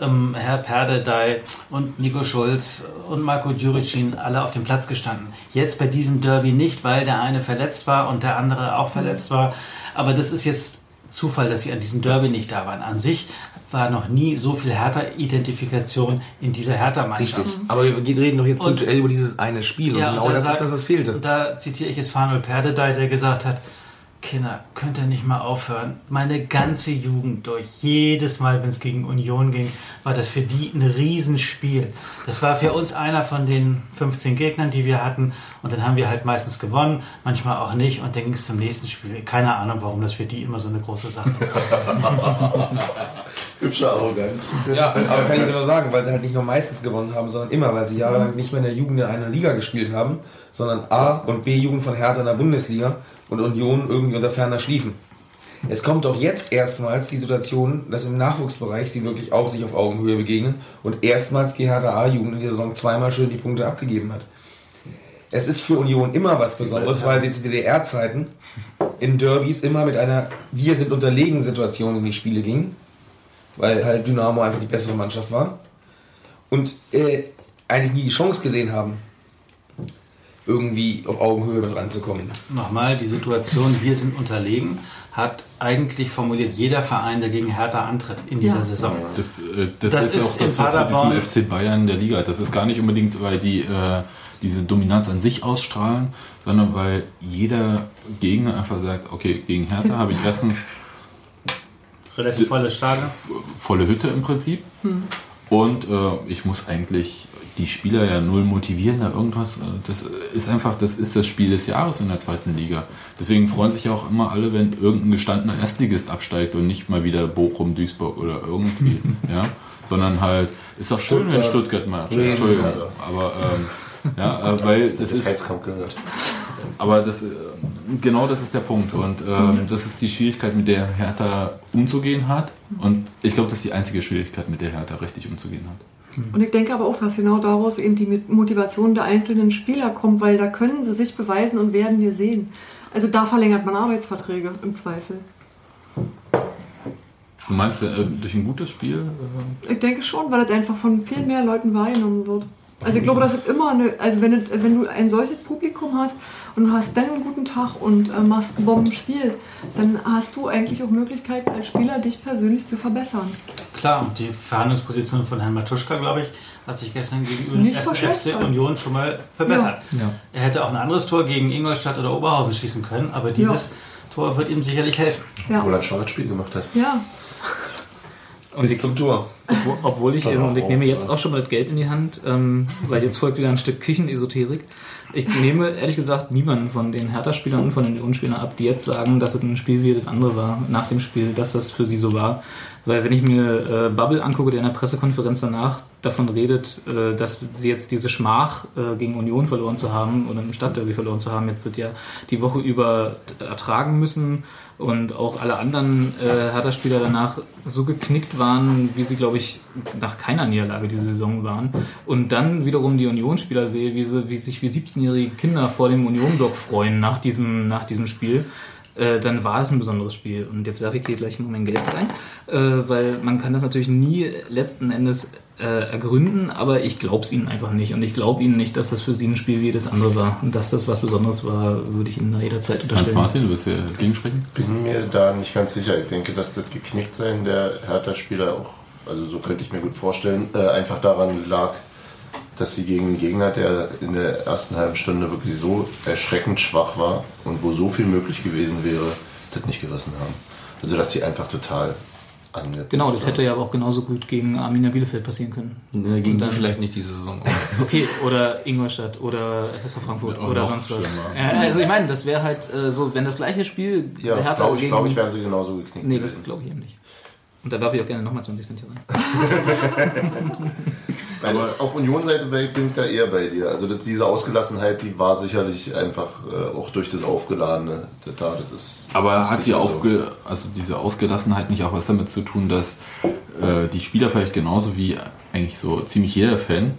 ähm, Herr Perdedey und Nico Schulz und Marco Djuricin alle auf dem Platz gestanden. Jetzt bei diesem Derby nicht, weil der eine verletzt war und der andere auch verletzt war. Aber das ist jetzt Zufall, dass sie an diesem Derby nicht da waren. An sich war noch nie so viel Hertha-Identifikation in dieser Hertha-Mannschaft. Richtig. Aber wir reden doch jetzt Und- punktuell über dieses eine Spiel. Und Ja, genau und da das ist sagt- das, was fehlte. Und da zitiere ich jetzt Fanuel Perdedey, der gesagt hat, Kinder, könnt ihr nicht mal aufhören? Meine ganze Jugend durch, jedes Mal, wenn es gegen Union ging, war das für die ein Riesenspiel. Das war für uns einer von den 15 Gegnern, die wir hatten. Und dann haben wir halt meistens gewonnen, manchmal auch nicht. Und dann ging es zum nächsten Spiel. Keine Ahnung, warum das für die immer so eine große Sache ist. Hübsche Arroganz. Ja, aber kann ich nur sagen, weil sie halt nicht nur meistens gewonnen haben, sondern immer, weil sie jahrelang nicht mehr in der Jugend in einer Liga gespielt haben, sondern A- und B-Jugend von Hertha in der Bundesliga und Union irgendwie unter ferner schliefen. Es kommt doch jetzt erstmals die Situation, dass im Nachwuchsbereich sie wirklich auch sich auf Augenhöhe begegnen und erstmals die Hertha A-Jugend in der Saison zweimal schön die Punkte abgegeben hat. Es ist für Union immer was Besonderes, weil sie zu DDR-Zeiten in Derbys immer mit einer Wir sind unterlegen Situation in die Spiele gingen, weil halt Dynamo einfach die bessere Mannschaft war und äh, eigentlich nie die Chance gesehen haben, irgendwie auf Augenhöhe mit ranzukommen. Nochmal, die Situation, wir sind unterlegen, hat eigentlich formuliert jeder Verein, der gegen Hertha antritt in dieser Ja. Saison. Das, äh, das, Das ist, ist auch das, was mit Paderborn- diesem FC Bayern der Liga. Das ist gar nicht unbedingt, weil die äh, diese Dominanz an sich ausstrahlen, sondern weil jeder Gegner einfach sagt, okay, gegen Hertha habe ich erstens Relativ volle Stadion. volle Hütte im Prinzip Hm. und äh, ich muss eigentlich die Spieler ja null motivieren, da irgendwas. äh, Das ist einfach, das ist das Spiel des Jahres in der zweiten Liga. Deswegen freuen sich auch immer alle, wenn irgendein gestandener Erstligist absteigt und nicht mal wieder Bochum, Duisburg oder irgendwie, ja. Sondern halt, ist doch schön, wenn Stuttgart. Stuttgart mal Nee, Entschuldigung, aber ähm, ja, äh, weil das ist. Gehört. Aber das, äh, genau das ist der Punkt. Und ähm, das ist die Schwierigkeit, mit der Hertha umzugehen hat. Und ich glaube, das ist die einzige Schwierigkeit, mit der Hertha richtig umzugehen hat. Und ich denke aber auch, dass genau daraus eben die Motivation der einzelnen Spieler kommt, weil da können sie sich beweisen und werden wir sehen. Also da verlängert man Arbeitsverträge im Zweifel. Du meinst, äh, durch ein gutes Spiel? Äh, Ich denke schon, weil das einfach von viel mehr Leuten wahrgenommen wird. Also ich glaube, das ist immer eine, also wenn du, wenn du ein solches Publikum hast und du hast dann einen guten Tag und äh, machst ein Bombenspiel, dann hast du eigentlich auch Möglichkeiten als Spieler, dich persönlich zu verbessern. Klar, und die Verhandlungsposition von Herrn Matuschka, glaube ich, hat sich gestern gegenüber dem. FC Union schon mal verbessert. Ja. Ja. Er hätte auch ein anderes Tor gegen Ingolstadt oder Oberhausen schießen können, aber dieses Tor wird ihm sicherlich helfen. Ja. Obwohl er ein Startspiel gemacht hat. Ja. Und ich, zum Tor. Obwohl, obwohl ich, und ich nehme jetzt auch schon mal das Geld in die Hand, ähm, weil jetzt folgt wieder ein Stück Küchenesoterik. Ich nehme ehrlich gesagt niemanden von den Hertha-Spielern und von den Union-Spielern ab, die jetzt sagen, dass es ein Spiel wie das andere war, nach dem Spiel, dass das für sie so war. Weil wenn ich mir äh, Bubble angucke, der in der Pressekonferenz danach davon redet, äh, dass sie jetzt diese Schmach äh, gegen Union verloren zu haben oder im Stadtderby verloren zu haben, jetzt das ja die Woche über ertragen müssen und auch alle anderen äh, Hertha-Spieler danach so geknickt waren, wie sie, glaube ich, nach keiner Niederlage diese Saison waren. Und dann wiederum die Union-Spieler sehe, wie, sie, wie sich wie 17-jährige Kinder vor dem Union-Block freuen nach diesem, nach diesem Spiel. Äh, dann war es ein besonderes Spiel. Und jetzt werfe ich hier gleich mal mein Geld rein, äh, weil man kann das natürlich nie letzten Endes äh, ergründen, aber ich glaube es ihnen einfach nicht. Und ich glaube ihnen nicht, dass das für sie ein Spiel wie das andere war. Und dass das was Besonderes war, würde ich ihnen da jederzeit unterstellen. Hans-Martin, du wirst ja gegensprechen? Bin mir da nicht ganz sicher. Ich denke, dass das Geknicktsein der Hertha-Spieler auch, also so könnte ich mir gut vorstellen, äh, einfach daran lag, dass sie gegen einen Gegner, der in der ersten halben Stunde wirklich so erschreckend schwach war und wo so viel möglich gewesen wäre, das nicht gerissen haben. Also dass sie einfach total angepisst. Genau, das hätte ja aber auch genauso gut gegen Arminia Bielefeld passieren können. Ne, gegen dann- vielleicht nicht diese Saison. Okay, oder Ingolstadt oder FSV Frankfurt Ja, oder sonst was. Ja, also ich meine, das wäre halt äh, so, wenn das gleiche Spiel Ja, Hertha glaube ich, gegen... glaub ich, wären sie genauso geknickt Nee, das glaube ich eben nicht. Und da werfe ich auch gerne nochmal 20 Cent hier rein. Weil auf Union-Seite bin ich da eher bei dir. Also das, diese Ausgelassenheit, die war sicherlich einfach äh, auch durch das Aufgeladene. Das, das ist Aber hat die sicher so. Aufge also diese Ausgelassenheit nicht auch was damit zu tun, dass äh, die Spieler vielleicht genauso wie eigentlich so ziemlich jeder Fan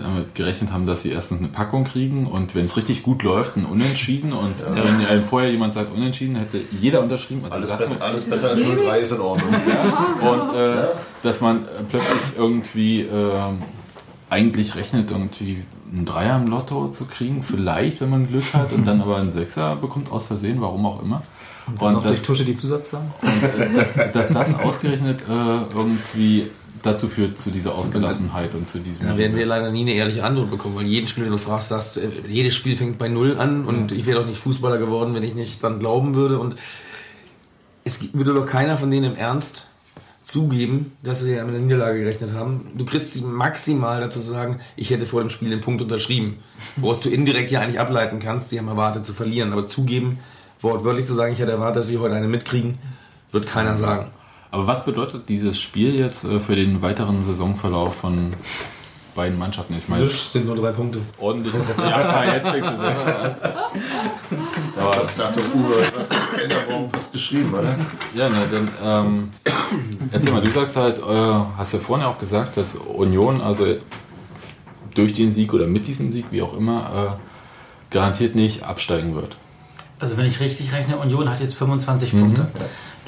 damit gerechnet haben, dass sie erstens eine Packung kriegen und wenn es richtig gut läuft, ein Unentschieden und wenn einem vorher jemand sagt Unentschieden, hätte jeder unterschrieben. Also Alles besser, alles besser als 0-3 ist in Ordnung. Und äh, dass man äh, plötzlich irgendwie ähm, eigentlich rechnet, irgendwie einen Dreier im Lotto zu kriegen, vielleicht, wenn man Glück hat, und dann aber einen Sechser bekommt aus Versehen, warum auch immer. Und dann noch durch Tusche die Zusatzzahlen? und, äh, dass, dass das ausgerechnet äh, irgendwie dazu führt, zu dieser Ausgelassenheit und zu diesem... Da werden wir leider nie eine ehrliche Antwort bekommen, weil jeden Spiel, wenn du fragst, sagst, äh, jedes Spiel fängt bei Null an und ich wäre doch nicht Fußballer geworden, wenn ich nicht dann glauben würde. Und es würde doch keiner von denen im Ernst zugeben, dass sie ja mit einer Niederlage gerechnet haben. Du kriegst sie maximal dazu sagen, ich hätte vor dem Spiel den Punkt unterschrieben. Woraus du indirekt ja eigentlich ableiten kannst, sie haben erwartet zu verlieren. Aber zugeben, wortwörtlich zu sagen, ich hätte erwartet, dass wir heute eine mitkriegen, wird keiner sagen. Aber was bedeutet dieses Spiel jetzt äh, für den weiteren Saisonverlauf von beiden Mannschaften? Ich meine, Das sind nur drei Punkte. ordentlich. Ja, jetzt kriegst du Da dachte Uwe, was hat Änderung geschrieben, oder? Ja, ne, dann ähm, erzähl mal, du sagst halt, äh, hast ja vorhin auch gesagt, dass Union also durch den Sieg oder mit diesem Sieg, wie auch immer, äh, garantiert nicht absteigen wird. Also wenn ich richtig rechne, Union hat jetzt 25 Mhm. Punkte.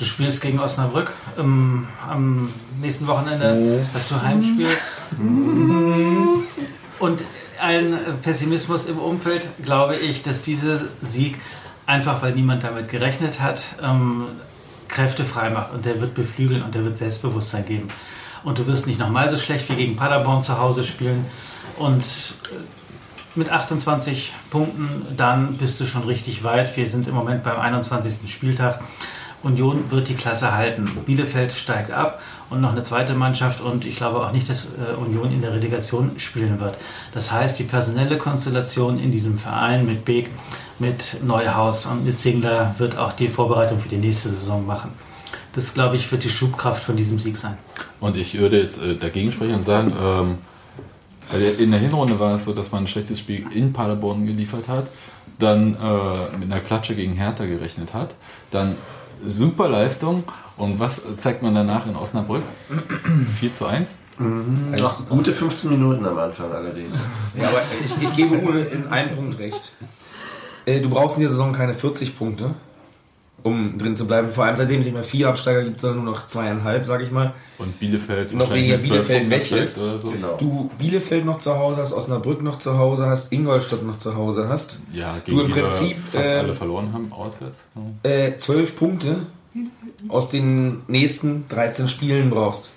Du spielst gegen Osnabrück. Ähm, am nächsten Wochenende hast du Heimspiel. Und allen Pessimismus im Umfeld glaube ich, dass dieser Sieg, einfach weil niemand damit gerechnet hat, ähm, Kräfte frei macht. Und der wird beflügeln und der wird Selbstbewusstsein geben. Und du wirst nicht nochmal so schlecht wie gegen Paderborn zu Hause spielen. Und äh, mit 28 Punkten, dann bist du schon richtig weit. Wir sind im Moment beim 21. Spieltag. Union wird die Klasse halten. Bielefeld steigt ab und noch eine zweite Mannschaft und ich glaube auch nicht, dass äh, Union in der Relegation spielen wird. Das heißt, die personelle Konstellation in diesem Verein mit Beek, mit Neuhaus und mit Singler wird auch die Vorbereitung für die nächste Saison machen. Das, glaube ich, wird die Schubkraft von diesem Sieg sein. Und ich würde jetzt äh, dagegen sprechen und sagen, ähm, in der Hinrunde war es so, dass man ein schlechtes Spiel in Paderborn geliefert hat, dann äh, mit einer Klatsche gegen Hertha gerechnet hat, dann super Leistung und was zeigt man danach in Osnabrück? 4 zu 1? Also gute 15 Minuten am Anfang allerdings. Ja, aber ich, ich gebe Uwe in einem Punkt recht. Äh, Du brauchst in der Saison keine 40 Punkte, um drin zu bleiben. Vor allem seitdem es nicht mehr vier Absteiger gibt, sondern nur noch zweieinhalb, sag ich mal. Und Bielefeld noch weniger mit 12 Bielefeld weg ist. so. Genau. Du Bielefeld noch zu Hause hast, Osnabrück noch zu Hause hast, Ingolstadt noch zu Hause hast. Ja, gegen du im Prinzip fast äh, alle verloren haben, auswärts. Ja. äh, zwölf Punkte aus den nächsten 13 Spielen brauchst.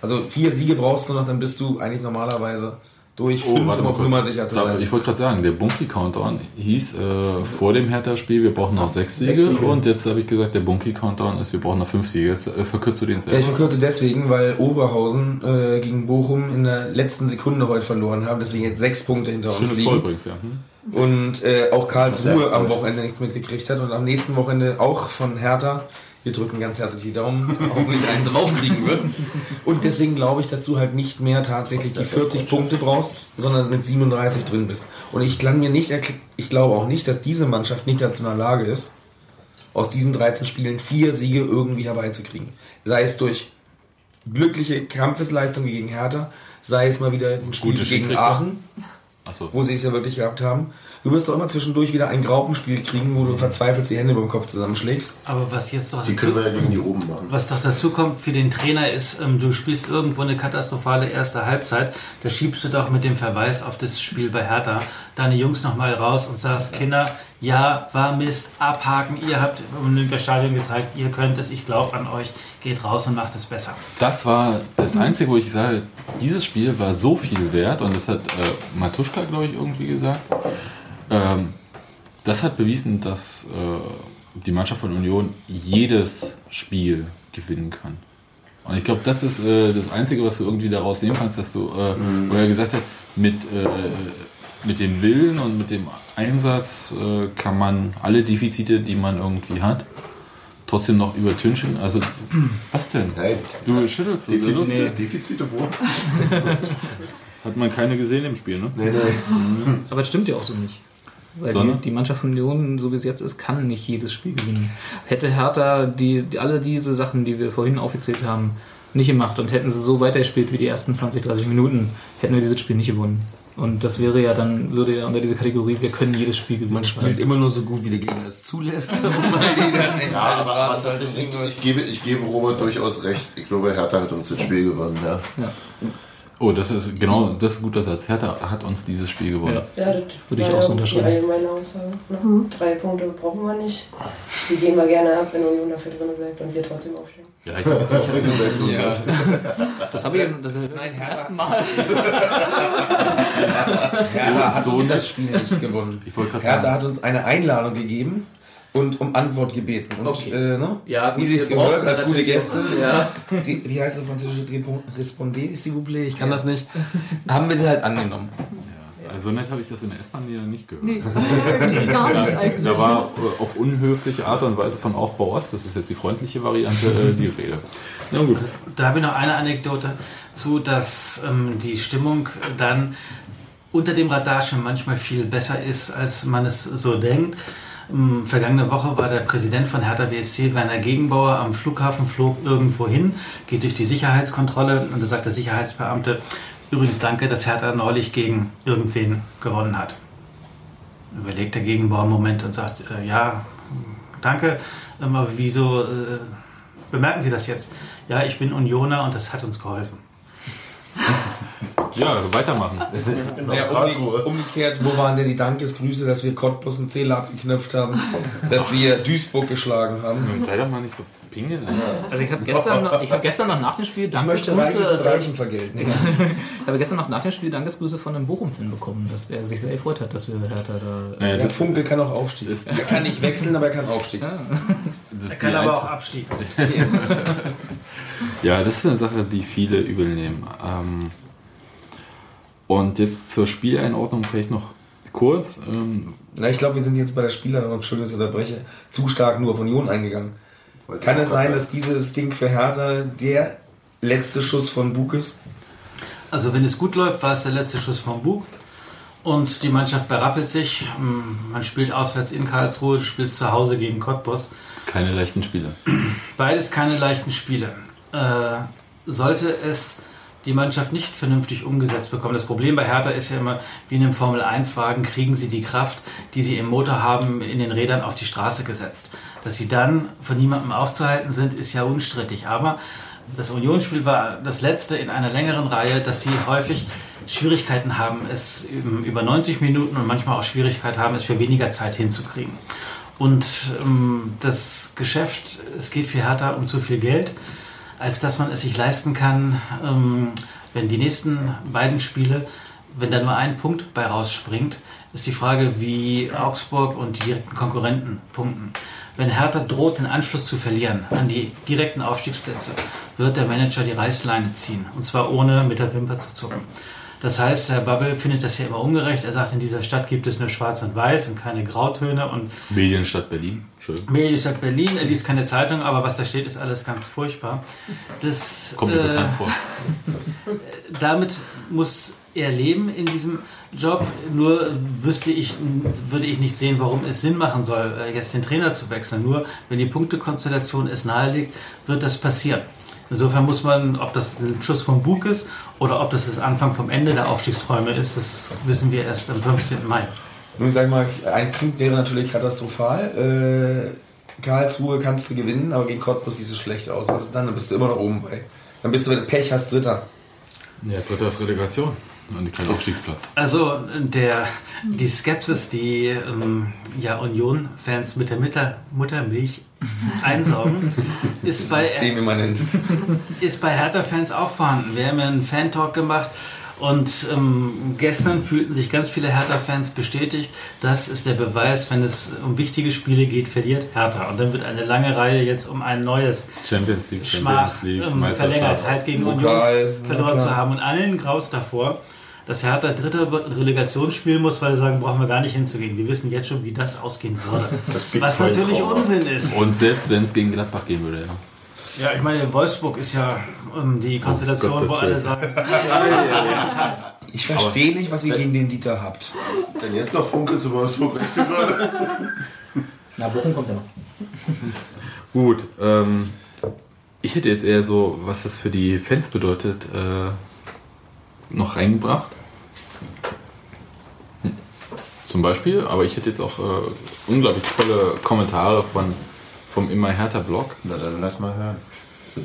Also vier Siege brauchst du noch, dann bist du eigentlich normalerweise durch fünf, Oh, warte um. Nummer sicher zu sein. Ich wollte gerade sagen, der Bunky-Countdown hieß äh, vor dem Hertha-Spiel, wir brauchen noch sechs Siege, Sechs Siege. und jetzt habe ich gesagt, der Bunky-Countdown ist, wir brauchen noch fünf Siege. Jetzt äh, verkürzt du den Ja, selber. ich verkürze deswegen, weil Oberhausen äh, gegen Bochum in der letzten Sekunde heute verloren haben, deswegen jetzt sechs Punkte hinter uns Schönes liegen. Tor übrigens, ja. Hm? Und äh, auch Karlsruhe am. Wochenende nichts mitgekriegt hat und am nächsten Wochenende auch von Hertha. Wir drücken ganz herzlich die Daumen, hoffentlich einen draufkriegen wird. Und deswegen glaube ich, dass du halt nicht mehr tatsächlich die 40 Punkte brauchst, sondern mit 37 drin bist. Und ich kann mir nicht, ich glaube auch nicht, dass diese Mannschaft nicht dazu in der Lage ist, aus diesen 13 Spielen vier Siege irgendwie herbeizukriegen. Sei es durch glückliche Kampfesleistung gegen Hertha, sei es mal wieder ein Spiel gegen. Aachen, Achso. wo sie es ja wirklich gehabt haben. Du wirst doch immer zwischendurch wieder ein Graupenspiel kriegen, wo du verzweifelt die Hände über dem Kopf zusammenschlägst. Aber was jetzt doch Die können wir ja gegen die oben machen. Was doch dazu kommt für den Trainer ist, ähm, du spielst irgendwo eine katastrophale erste Halbzeit, da schiebst du doch mit dem Verweis auf das Spiel bei Hertha deine Jungs nochmal raus und sagst, Kinder, ja, war Mist, abhaken, ihr habt im Olympiastadion gezeigt, ihr könnt es, ich glaube an euch, geht raus und macht es besser. Das war das Einzige, wo ich sage, dieses Spiel war so viel wert und das hat äh, Matuschka, glaube ich, irgendwie gesagt. Ähm, das hat bewiesen, dass äh, die Mannschaft von Union jedes Spiel gewinnen kann. Und ich glaube, das ist äh, das Einzige, was du irgendwie daraus nehmen kannst, dass du, äh, wo er gesagt hat, mit, äh, mit dem Willen und mit dem Einsatz äh, kann man alle Defizite, die man irgendwie hat, trotzdem noch übertünchen. Also, was denn? Du schüttelst so. Defizite, Nee. Defizite wo? Hat man keine gesehen im Spiel, ne? Nee, nee. Aber das stimmt ja auch so nicht. Weil die, die Mannschaft von Union, so wie es jetzt ist, kann nicht jedes Spiel gewinnen. Hätte Hertha die, die, alle diese Sachen, die wir vorhin aufgezählt haben, nicht gemacht und hätten sie so weitergespielt wie die ersten 20, 30 Minuten, hätten wir dieses Spiel nicht gewonnen. Und das wäre ja dann, würde ja unter diese Kategorie, wir können jedes Spiel gewinnen. Man spielt immer nur so gut, wie der Gegner es zulässt. Ja, aber, aber tatsächlich, ich gebe, ich gebe Robert durchaus recht. Ich glaube, Hertha hat uns das Spiel gewonnen. Ja. Oh, das ist genau, das ist ein guter Satz. Hertha hat uns dieses Spiel gewonnen. Ja, das Würde ich auch so unterschreiben. Die allgemeine Aussage. Ne? Drei Punkte brauchen wir nicht. Die geben wir gerne ab, wenn Union dafür drin bleibt und wir trotzdem aufstehen. Ja, ich, Ihr seid so Ja. Das habe ich das ist Nein, zum ersten Mal. Hertha hat So uns das Spiel nicht gewonnen. Hertha hat uns eine Einladung gegeben und um Antwort gebeten. Und, Okay. äh, ne? Ja, wie gut, sie es gehört, als gute Gäste. ja. Wie, wie heißt das französische Drehpunkt? Respondez, s'il vous plaît. Ich kann das nicht. Haben wir sie halt angenommen. Also nett habe ich das in der S-Bahn nicht gehört. Nee, gar nicht eigentlich. Da war äh, auf unhöfliche Art und Weise von Aufbau Ost, das ist jetzt die freundliche Variante, äh, die Rede. Na gut. Da habe ich noch eine Anekdote zu, dass ähm, die Stimmung dann unter dem Radar schon manchmal viel besser ist, als man es so denkt. Vergangene Woche war der Präsident von Hertha BSC, Werner Gegenbauer, am Flughafen, flog irgendwo hin, geht durch die Sicherheitskontrolle und da sagt der Sicherheitsbeamte, übrigens danke, dass Hertha neulich gegen irgendwen gewonnen hat. Überlegt der Gegenbauer einen Moment und sagt, äh, ja, danke, aber wieso äh, bemerken Sie das jetzt? Ja, ich bin Unioner und das hat uns geholfen. Ja, also weitermachen. Naja, umge umgekehrt, wo waren denn die Dankesgrüße, dass wir Cottbus einen Zähler abgeknöpft haben, dass wir Duisburg geschlagen haben? Sei doch mal nicht so pingelig. Also ich habe gestern, noch- ich habe gestern noch nach dem Spiel Ich möchte Reichen vergelten. ich habe gestern noch nach dem Spiel Dankesgrüße von einem Bochum-Fan bekommen, dass der sich sehr gefreut hat, dass wir Hertha da. Naja, Der das, Funkel kann auch Aufstieg. Er kann nicht wechseln, aber er kann Aufstieg. das Er kann aber auch Abstieg. Ja, das ist eine Sache, die viele übel nehmen. Ähm, und jetzt zur Spieleinordnung vielleicht noch kurz. Ähm, Na, ich glaube, wir sind jetzt bei der Spielerordnung, Entschuldigung, dass ich unterbreche, zu stark nur auf Union eingegangen. Kann es sein, dass dieses Ding für Hertha der letzte Schuss von Bug ist? Also wenn es gut läuft, war es der letzte Schuss vom Bug. Und die Mannschaft berappelt sich. Man spielt auswärts in Karlsruhe, du spielst zu Hause gegen Cottbus. keine leichten Spiele. Beides keine leichten Spiele. Äh, sollte es die Mannschaft nicht vernünftig umgesetzt bekommen. Das Problem bei Hertha ist ja immer, wie in einem Formel-1-Wagen kriegen sie die Kraft, die sie im Motor haben, in den Rädern auf die Straße gesetzt. Dass sie dann von niemandem aufzuhalten sind, ist ja unstrittig. Aber das Unionsspiel war das letzte in einer längeren Reihe, dass sie häufig Schwierigkeiten haben, es über 90 Minuten und manchmal auch Schwierigkeit haben, es für weniger Zeit hinzukriegen. Und ähm, das Geschäft, es geht für Hertha um zu viel Geld, als dass man es sich leisten kann, ähm, wenn die nächsten beiden Spiele, wenn da nur ein Punkt bei rausspringt, ist die Frage, wie Augsburg und die direkten Konkurrenten punkten. Wenn Hertha droht, den Anschluss zu verlieren an die direkten Aufstiegsplätze, wird der Manager die Reißleine ziehen. Und zwar ohne mit der Wimper zu zucken. Das heißt, Herr Babbel findet das ja immer ungerecht. Er sagt, in dieser Stadt gibt es nur Schwarz und Weiß und keine Grautöne. Und Medienstadt Berlin. Schön. Medienstadt Berlin, er liest keine Zeitung, aber was da steht, ist alles ganz furchtbar. Das, Kommt mir äh, bekannt vor. damit muss er leben in diesem Job. Nur wüsste ich, würde ich nicht sehen, warum es Sinn machen soll, äh, jetzt den Trainer zu wechseln. Nur wenn die Punktekonstellation es nahelegt, wird das passieren. Insofern muss man, ob das ein Schuss vom Bug ist oder ob das das Anfang vom Ende der Aufstiegsträume ist, das wissen wir erst am 15. Mai. Nun sag mal, ein Punkt wäre natürlich katastrophal. Äh, Karlsruhe kannst du gewinnen, aber gegen Cottbus siehst du schlecht aus. Was ist dann? Dann bist du immer noch oben bei. Dann bist du, wenn du Pech hast, Dritter. Ja, dritter ist Relegation. Und kein Aufstiegsplatz. Also der, die Skepsis, die ähm, ja, Union-Fans mit der Mutter, Muttermilch einsaugen, ist bei, Systemimmanent. ist bei Hertha-Fans auch vorhanden. Wir haben ja einen Fan-Talk gemacht Und ähm, gestern fühlten sich ganz viele Hertha-Fans bestätigt, das ist der Beweis, wenn es um wichtige Spiele geht, verliert Hertha. Und dann wird eine lange Reihe jetzt um ein neues Champions League, Schmach Champions League, ähm, verlängert, halt gegen Pokal, Union verloren zu haben. Und allen graus davor, dass Hertha dritter Relegation spielen muss, weil sie sagen, brauchen wir gar nicht hinzugehen. Wir wissen jetzt schon, wie das ausgehen würde. gibt Was natürlich Traum. Unsinn ist. Und selbst wenn es gegen Gladbach gehen würde, ja. Ja, ich meine, Wolfsburg ist ja ähm, die Konstellation, Gottes wo alle sagen. Ich verstehe nicht, was ihr gegen den Dieter habt. Wenn jetzt noch Funke zu Wolfsburg wechseln würde. Na, Bochum kommt ja noch. Gut, ähm, ich hätte jetzt eher so, was das für die Fans bedeutet, äh, noch reingebracht. Hm. Zum Beispiel, aber ich hätte jetzt auch äh, unglaublich tolle Kommentare von, vom Immer Härter Blog. Na dann lass mal hören.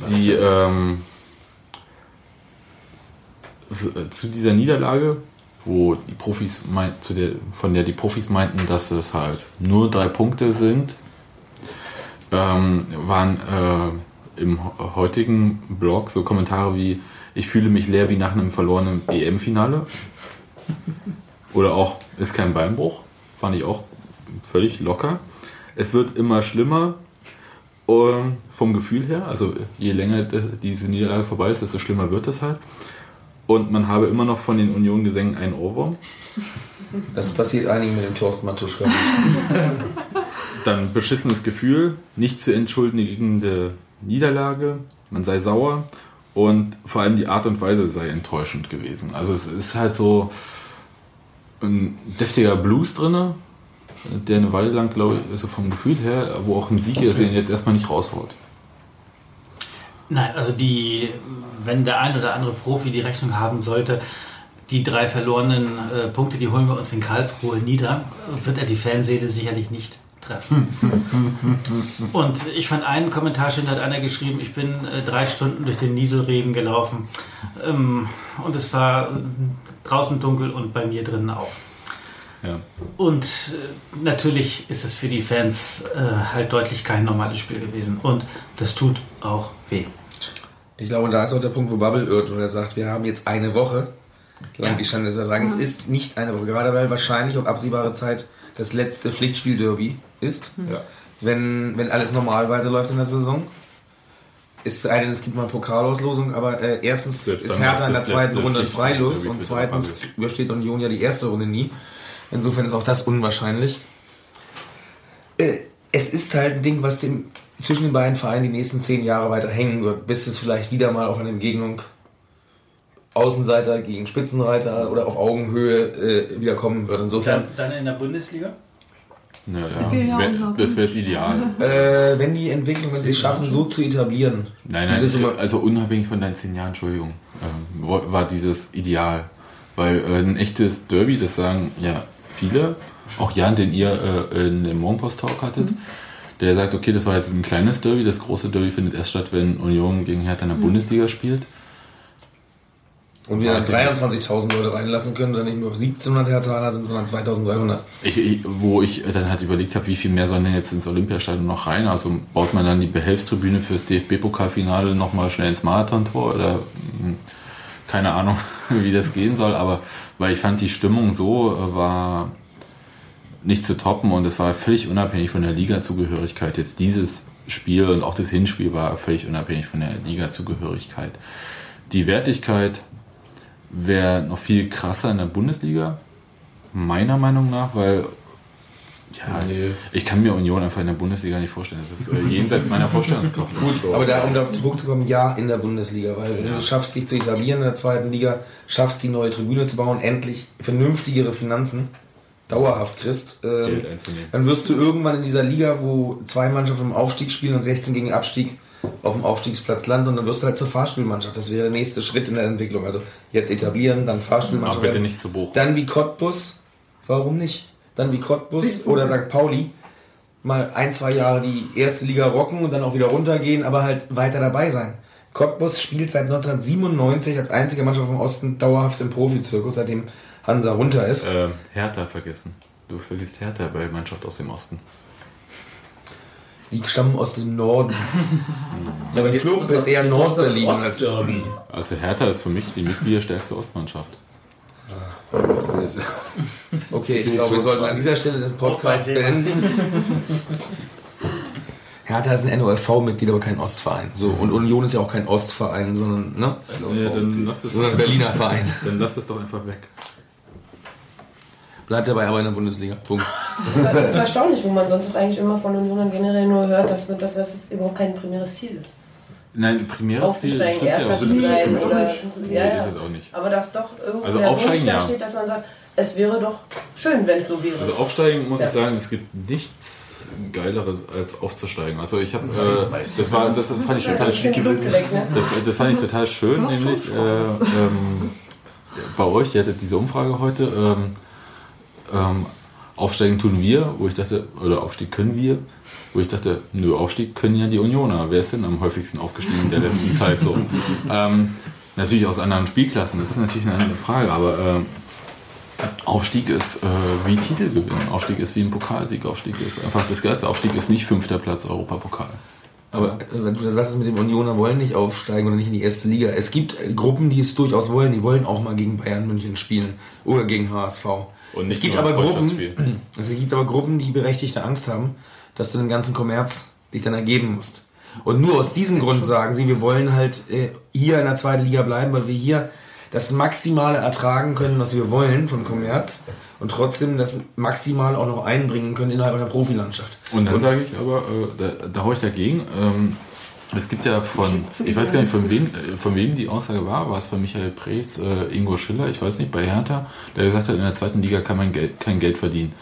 Die ähm, äh, zu dieser Niederlage, wo die Profis mein, zu der, von der die Profis meinten, dass es halt nur drei Punkte sind, ähm, waren äh, im he- heutigen Blog so Kommentare wie ich fühle mich leer wie nach einem verlorenen EM-Finale. Oder auch ist kein Beinbruch. Fand ich auch völlig locker. Es wird immer schlimmer ähm, vom Gefühl her. Also je länger diese Niederlage vorbei ist, desto schlimmer wird es halt. Und man habe immer noch von den Union-Gesängen einen Ohrwurm. Das passiert einigen mit dem Thorsten Matuschka. Dann beschissenes Gefühl, nicht zu entschuldigende Niederlage, man sei sauer und vor allem die Art und Weise sei enttäuschend gewesen. Also es ist halt so ein deftiger Blues drinne, der eine Weile lang, glaube ich, so vom Gefühl her, wo auch ein Sieg ist, den jetzt erstmal nicht raushaut. Nein, also die, wenn der ein oder andere Profi die Rechnung haben sollte, die drei verlorenen äh, Punkte, die holen wir uns in Karlsruhe nieder, wird er die Fanseele sicherlich nicht treffen. Und ich fand einen Kommentar, da hat einer geschrieben, ich bin äh, drei Stunden durch den Nieselregen gelaufen ähm, und es war äh, draußen dunkel und bei mir drinnen auch. Ja. Und äh, natürlich ist es für die Fans äh, halt deutlich kein normales Spiel gewesen. Und das tut auch weh. Ich glaube, da ist auch der Punkt, wo Bubble irrt und er sagt, wir haben jetzt eine Woche. Lang Ja. die Schande sagen, es Mhm. ist nicht eine Woche, gerade weil wahrscheinlich auf absehbare Zeit das letzte Pflichtspiel-Derby ist. Ja. Wenn, wenn alles normal weiterläuft in der Saison. Ist für einen, es gibt mal eine Pokalauslosung, aber äh, erstens Selbst ist Hertha in der zweiten Runde freilos und zweitens übersteht Union ja die erste Runde nie. Insofern ist auch das unwahrscheinlich. Äh, es ist halt ein Ding, was dem zwischen den beiden Vereinen die nächsten zehn Jahre weiter hängen wird, bis es vielleicht wieder mal auf eine Begegnung Außenseiter gegen Spitzenreiter oder auf Augenhöhe äh, wieder kommen wird. Insofern, Dann, dann in der Bundesliga? Ja, Wir ja wär, das wäre das Ideal. äh, wenn die Entwicklung, wenn sie es schaffen, so zu etablieren. Nein, nein, immer- also unabhängig von deinen zehn Jahren, Entschuldigung, ähm, war dieses Ideal. Weil äh, ein echtes Derby, das sagen ja viele, auch Jan, den ihr äh, in dem Morgenpost-Talk hattet, der sagt, okay, das war jetzt ein kleines Derby, das große Derby findet erst statt, wenn Union gegen Hertha in der Mhm. Bundesliga spielt. Und wir dann Weiß ich nicht. 23.000 Leute reinlassen können, dann nicht nur 1700 Hertaner sind, sondern 2300. Ich, ich, wo ich dann halt überlegt habe, wie viel mehr sollen denn jetzt ins Olympiastadion noch rein? Also baut man dann die Behelfstribüne fürs DFB-Pokalfinale nochmal schnell ins Marathontor oder hm, keine Ahnung, wie das gehen soll, aber weil ich fand, die Stimmung so äh, war nicht zu toppen und es war völlig unabhängig von der Liga-Zugehörigkeit. Jetzt dieses Spiel und auch das Hinspiel war völlig unabhängig von der Liga-Zugehörigkeit. Die Wertigkeit wäre noch viel krasser in der Bundesliga, meiner Meinung nach, weil ja, ich kann mir Union einfach in der Bundesliga nicht vorstellen. Das ist äh, jenseits meiner Vorstellungskraft. Gut, aber da, um darauf zurückzukommen, ja, in der Bundesliga, weil wenn du schaffst, dich zu etablieren in der zweiten Liga, schaffst, die neue Tribüne zu bauen, endlich vernünftigere Finanzen dauerhaft kriegst, ähm, dann wirst du irgendwann in dieser Liga, wo zwei Mannschaften im Aufstieg spielen und 16 gegen Abstieg, auf dem Aufstiegsplatz landen und dann wirst du halt zur Fahrspielmannschaft. Das wäre der nächste Schritt in der Entwicklung. Also jetzt etablieren, dann Fahrspielmannschaft. Aber bitte werden. nicht zu Bochum. Dann wie Cottbus, warum nicht? Dann wie Cottbus oder St. Pauli mal ein, zwei Jahre die erste Liga rocken und dann auch wieder runtergehen, aber halt weiter dabei sein. Cottbus spielt seit 1997 als einzige Mannschaft vom Osten dauerhaft im Profizirkus, seitdem Hansa runter ist. Äh, Hertha vergessen. Du vergisst Hertha bei Mannschaft aus dem Osten. Die stammen aus dem Norden. Ja, aber Club ist das- eher Nordberlin als Ostderby. Also Hertha ist für mich die mitgliederstärkste Ostmannschaft. Okay, ich glaube, wir sollten an dieser Stelle den Podcast beenden. Hertha ist ein NOFV-Mitglied, aber kein Ostverein. So, und Union ist ja auch kein Ostverein, sondern, ne? Ja, dann lass das sondern Berliner Verein. Dann lass das doch einfach weg. Bleibt dabei aber in der Bundesliga. Punkt. Das ist erstaunlich, wo man sonst auch eigentlich immer von Unionern generell nur hört, dass, dass das überhaupt kein primäres Ziel ist. Nein, primäres Ziel stimmt ja auch nicht. oder. Ja, ja. ist es auch nicht. Aber dass doch irgendwo Also der aufsteigen, Wunsch da ja. steht, dass man sagt, es wäre doch schön, wenn es so wäre. Also aufsteigen muss Ja. ich sagen, es gibt nichts Geileres als aufzusteigen. Also ich habe, äh, das war, das fand ich total schön. Ne? Das, das fand ich total schön, nämlich äh, ähm, bei euch, ihr hattet diese Umfrage heute. Ähm, ähm, Aufsteigen tun wir, wo ich dachte, oder Aufstieg können wir, wo ich dachte, nö, Aufstieg können ja die Unioner. Wer ist denn am häufigsten aufgestiegen in der letzten Zeit so? Ähm, natürlich aus anderen Spielklassen, das ist natürlich eine andere Frage, aber ähm, Aufstieg ist äh, wie Titelgewinn, Aufstieg ist wie ein Pokalsieg, Aufstieg ist einfach das Geilste. Aufstieg ist nicht fünfter Platz Europapokal. Aber wenn du da sagst, mit dem Unioner wollen nicht aufsteigen oder nicht in die erste Liga. Es gibt Gruppen, die es durchaus wollen. Die wollen auch mal gegen Bayern München spielen oder gegen HSV. Es gibt aber Gruppen, es gibt aber Gruppen, die berechtigte Angst haben, dass du den ganzen Kommerz dich dann ergeben musst. Und nur aus diesem Grund sagen sie, wir wollen halt äh, hier in der zweiten Liga bleiben, weil wir hier das Maximale ertragen können, was wir wollen von Kommerz und trotzdem das Maximale auch noch einbringen können innerhalb einer Profilandschaft. Und dann sage ich aber, äh, da, da haue ich dagegen. Ähm, es gibt ja von, ich weiß gar nicht, von wem, äh, von wem die Aussage war, war es von Michael Preetz, äh, Ingo Schiller, ich weiß nicht, bei Hertha, der gesagt hat, in der zweiten Liga kann man Geld, kein Geld verdienen.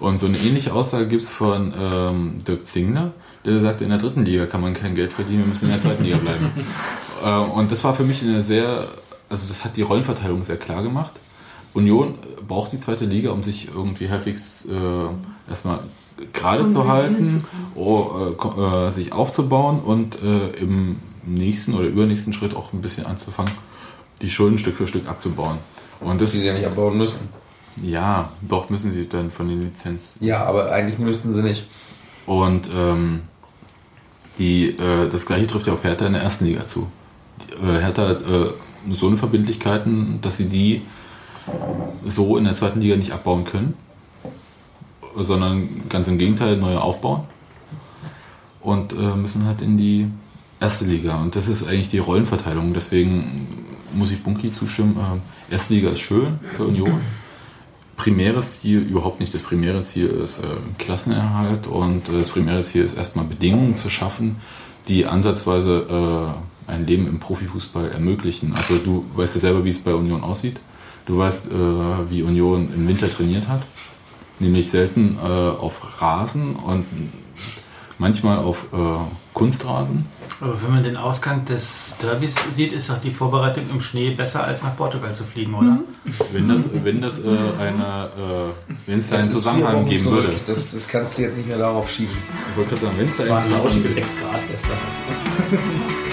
Und so eine ähnliche Aussage gibt es von ähm, Dirk Zingler, der sagt, in der dritten Liga kann man kein Geld verdienen, wir müssen in der zweiten Liga bleiben. äh, und das war für mich eine sehr, also das hat die Rollenverteilung sehr klar gemacht. Union braucht die zweite Liga, um sich irgendwie halbwegs äh, erstmal gerade zu halten, oh, äh, äh, sich aufzubauen und äh, im nächsten oder übernächsten Schritt auch ein bisschen anzufangen, die Schulden Stück für Stück abzubauen. Und das Die sie ja nicht abbauen müssen. Ja, doch müssen sie dann von den Lizenzen. Ja, aber eigentlich müssten sie nicht. Und ähm, die, äh, das gleiche trifft ja auf Hertha in der ersten Liga zu. Die, äh, Hertha hat äh, so eine Verbindlichkeiten, dass sie die so in der zweiten Liga nicht abbauen können, sondern ganz im Gegenteil neu aufbauen und äh, müssen halt in die erste Liga. Und das ist eigentlich die Rollenverteilung. Deswegen muss ich Bunky zustimmen. Äh, erste Liga ist schön für Union. Primäres Ziel überhaupt nicht. Das primäre Ziel ist äh, Klassenerhalt und äh, das primäre Ziel ist erstmal Bedingungen zu schaffen, die ansatzweise äh, ein Leben im Profifußball ermöglichen. Also du weißt ja selber, wie es bei Union aussieht. Du weißt, äh, wie Union im Winter trainiert hat. Nämlich selten äh, auf Rasen und manchmal auf äh, Kunstrasen. Aber wenn man den Ausgang des Derbys sieht, ist doch die Vorbereitung im Schnee besser als nach Portugal zu fliegen, oder? Wenn das, wenn das äh, eine, äh, wenn es da einen Zusammenhang geben zurück. würde. Das, das kannst du jetzt nicht mehr darauf schieben. Ich wollte gerade sagen, wenn es da War einen ein Zusammenhang lauschiges gibt. 6 Grad gestern.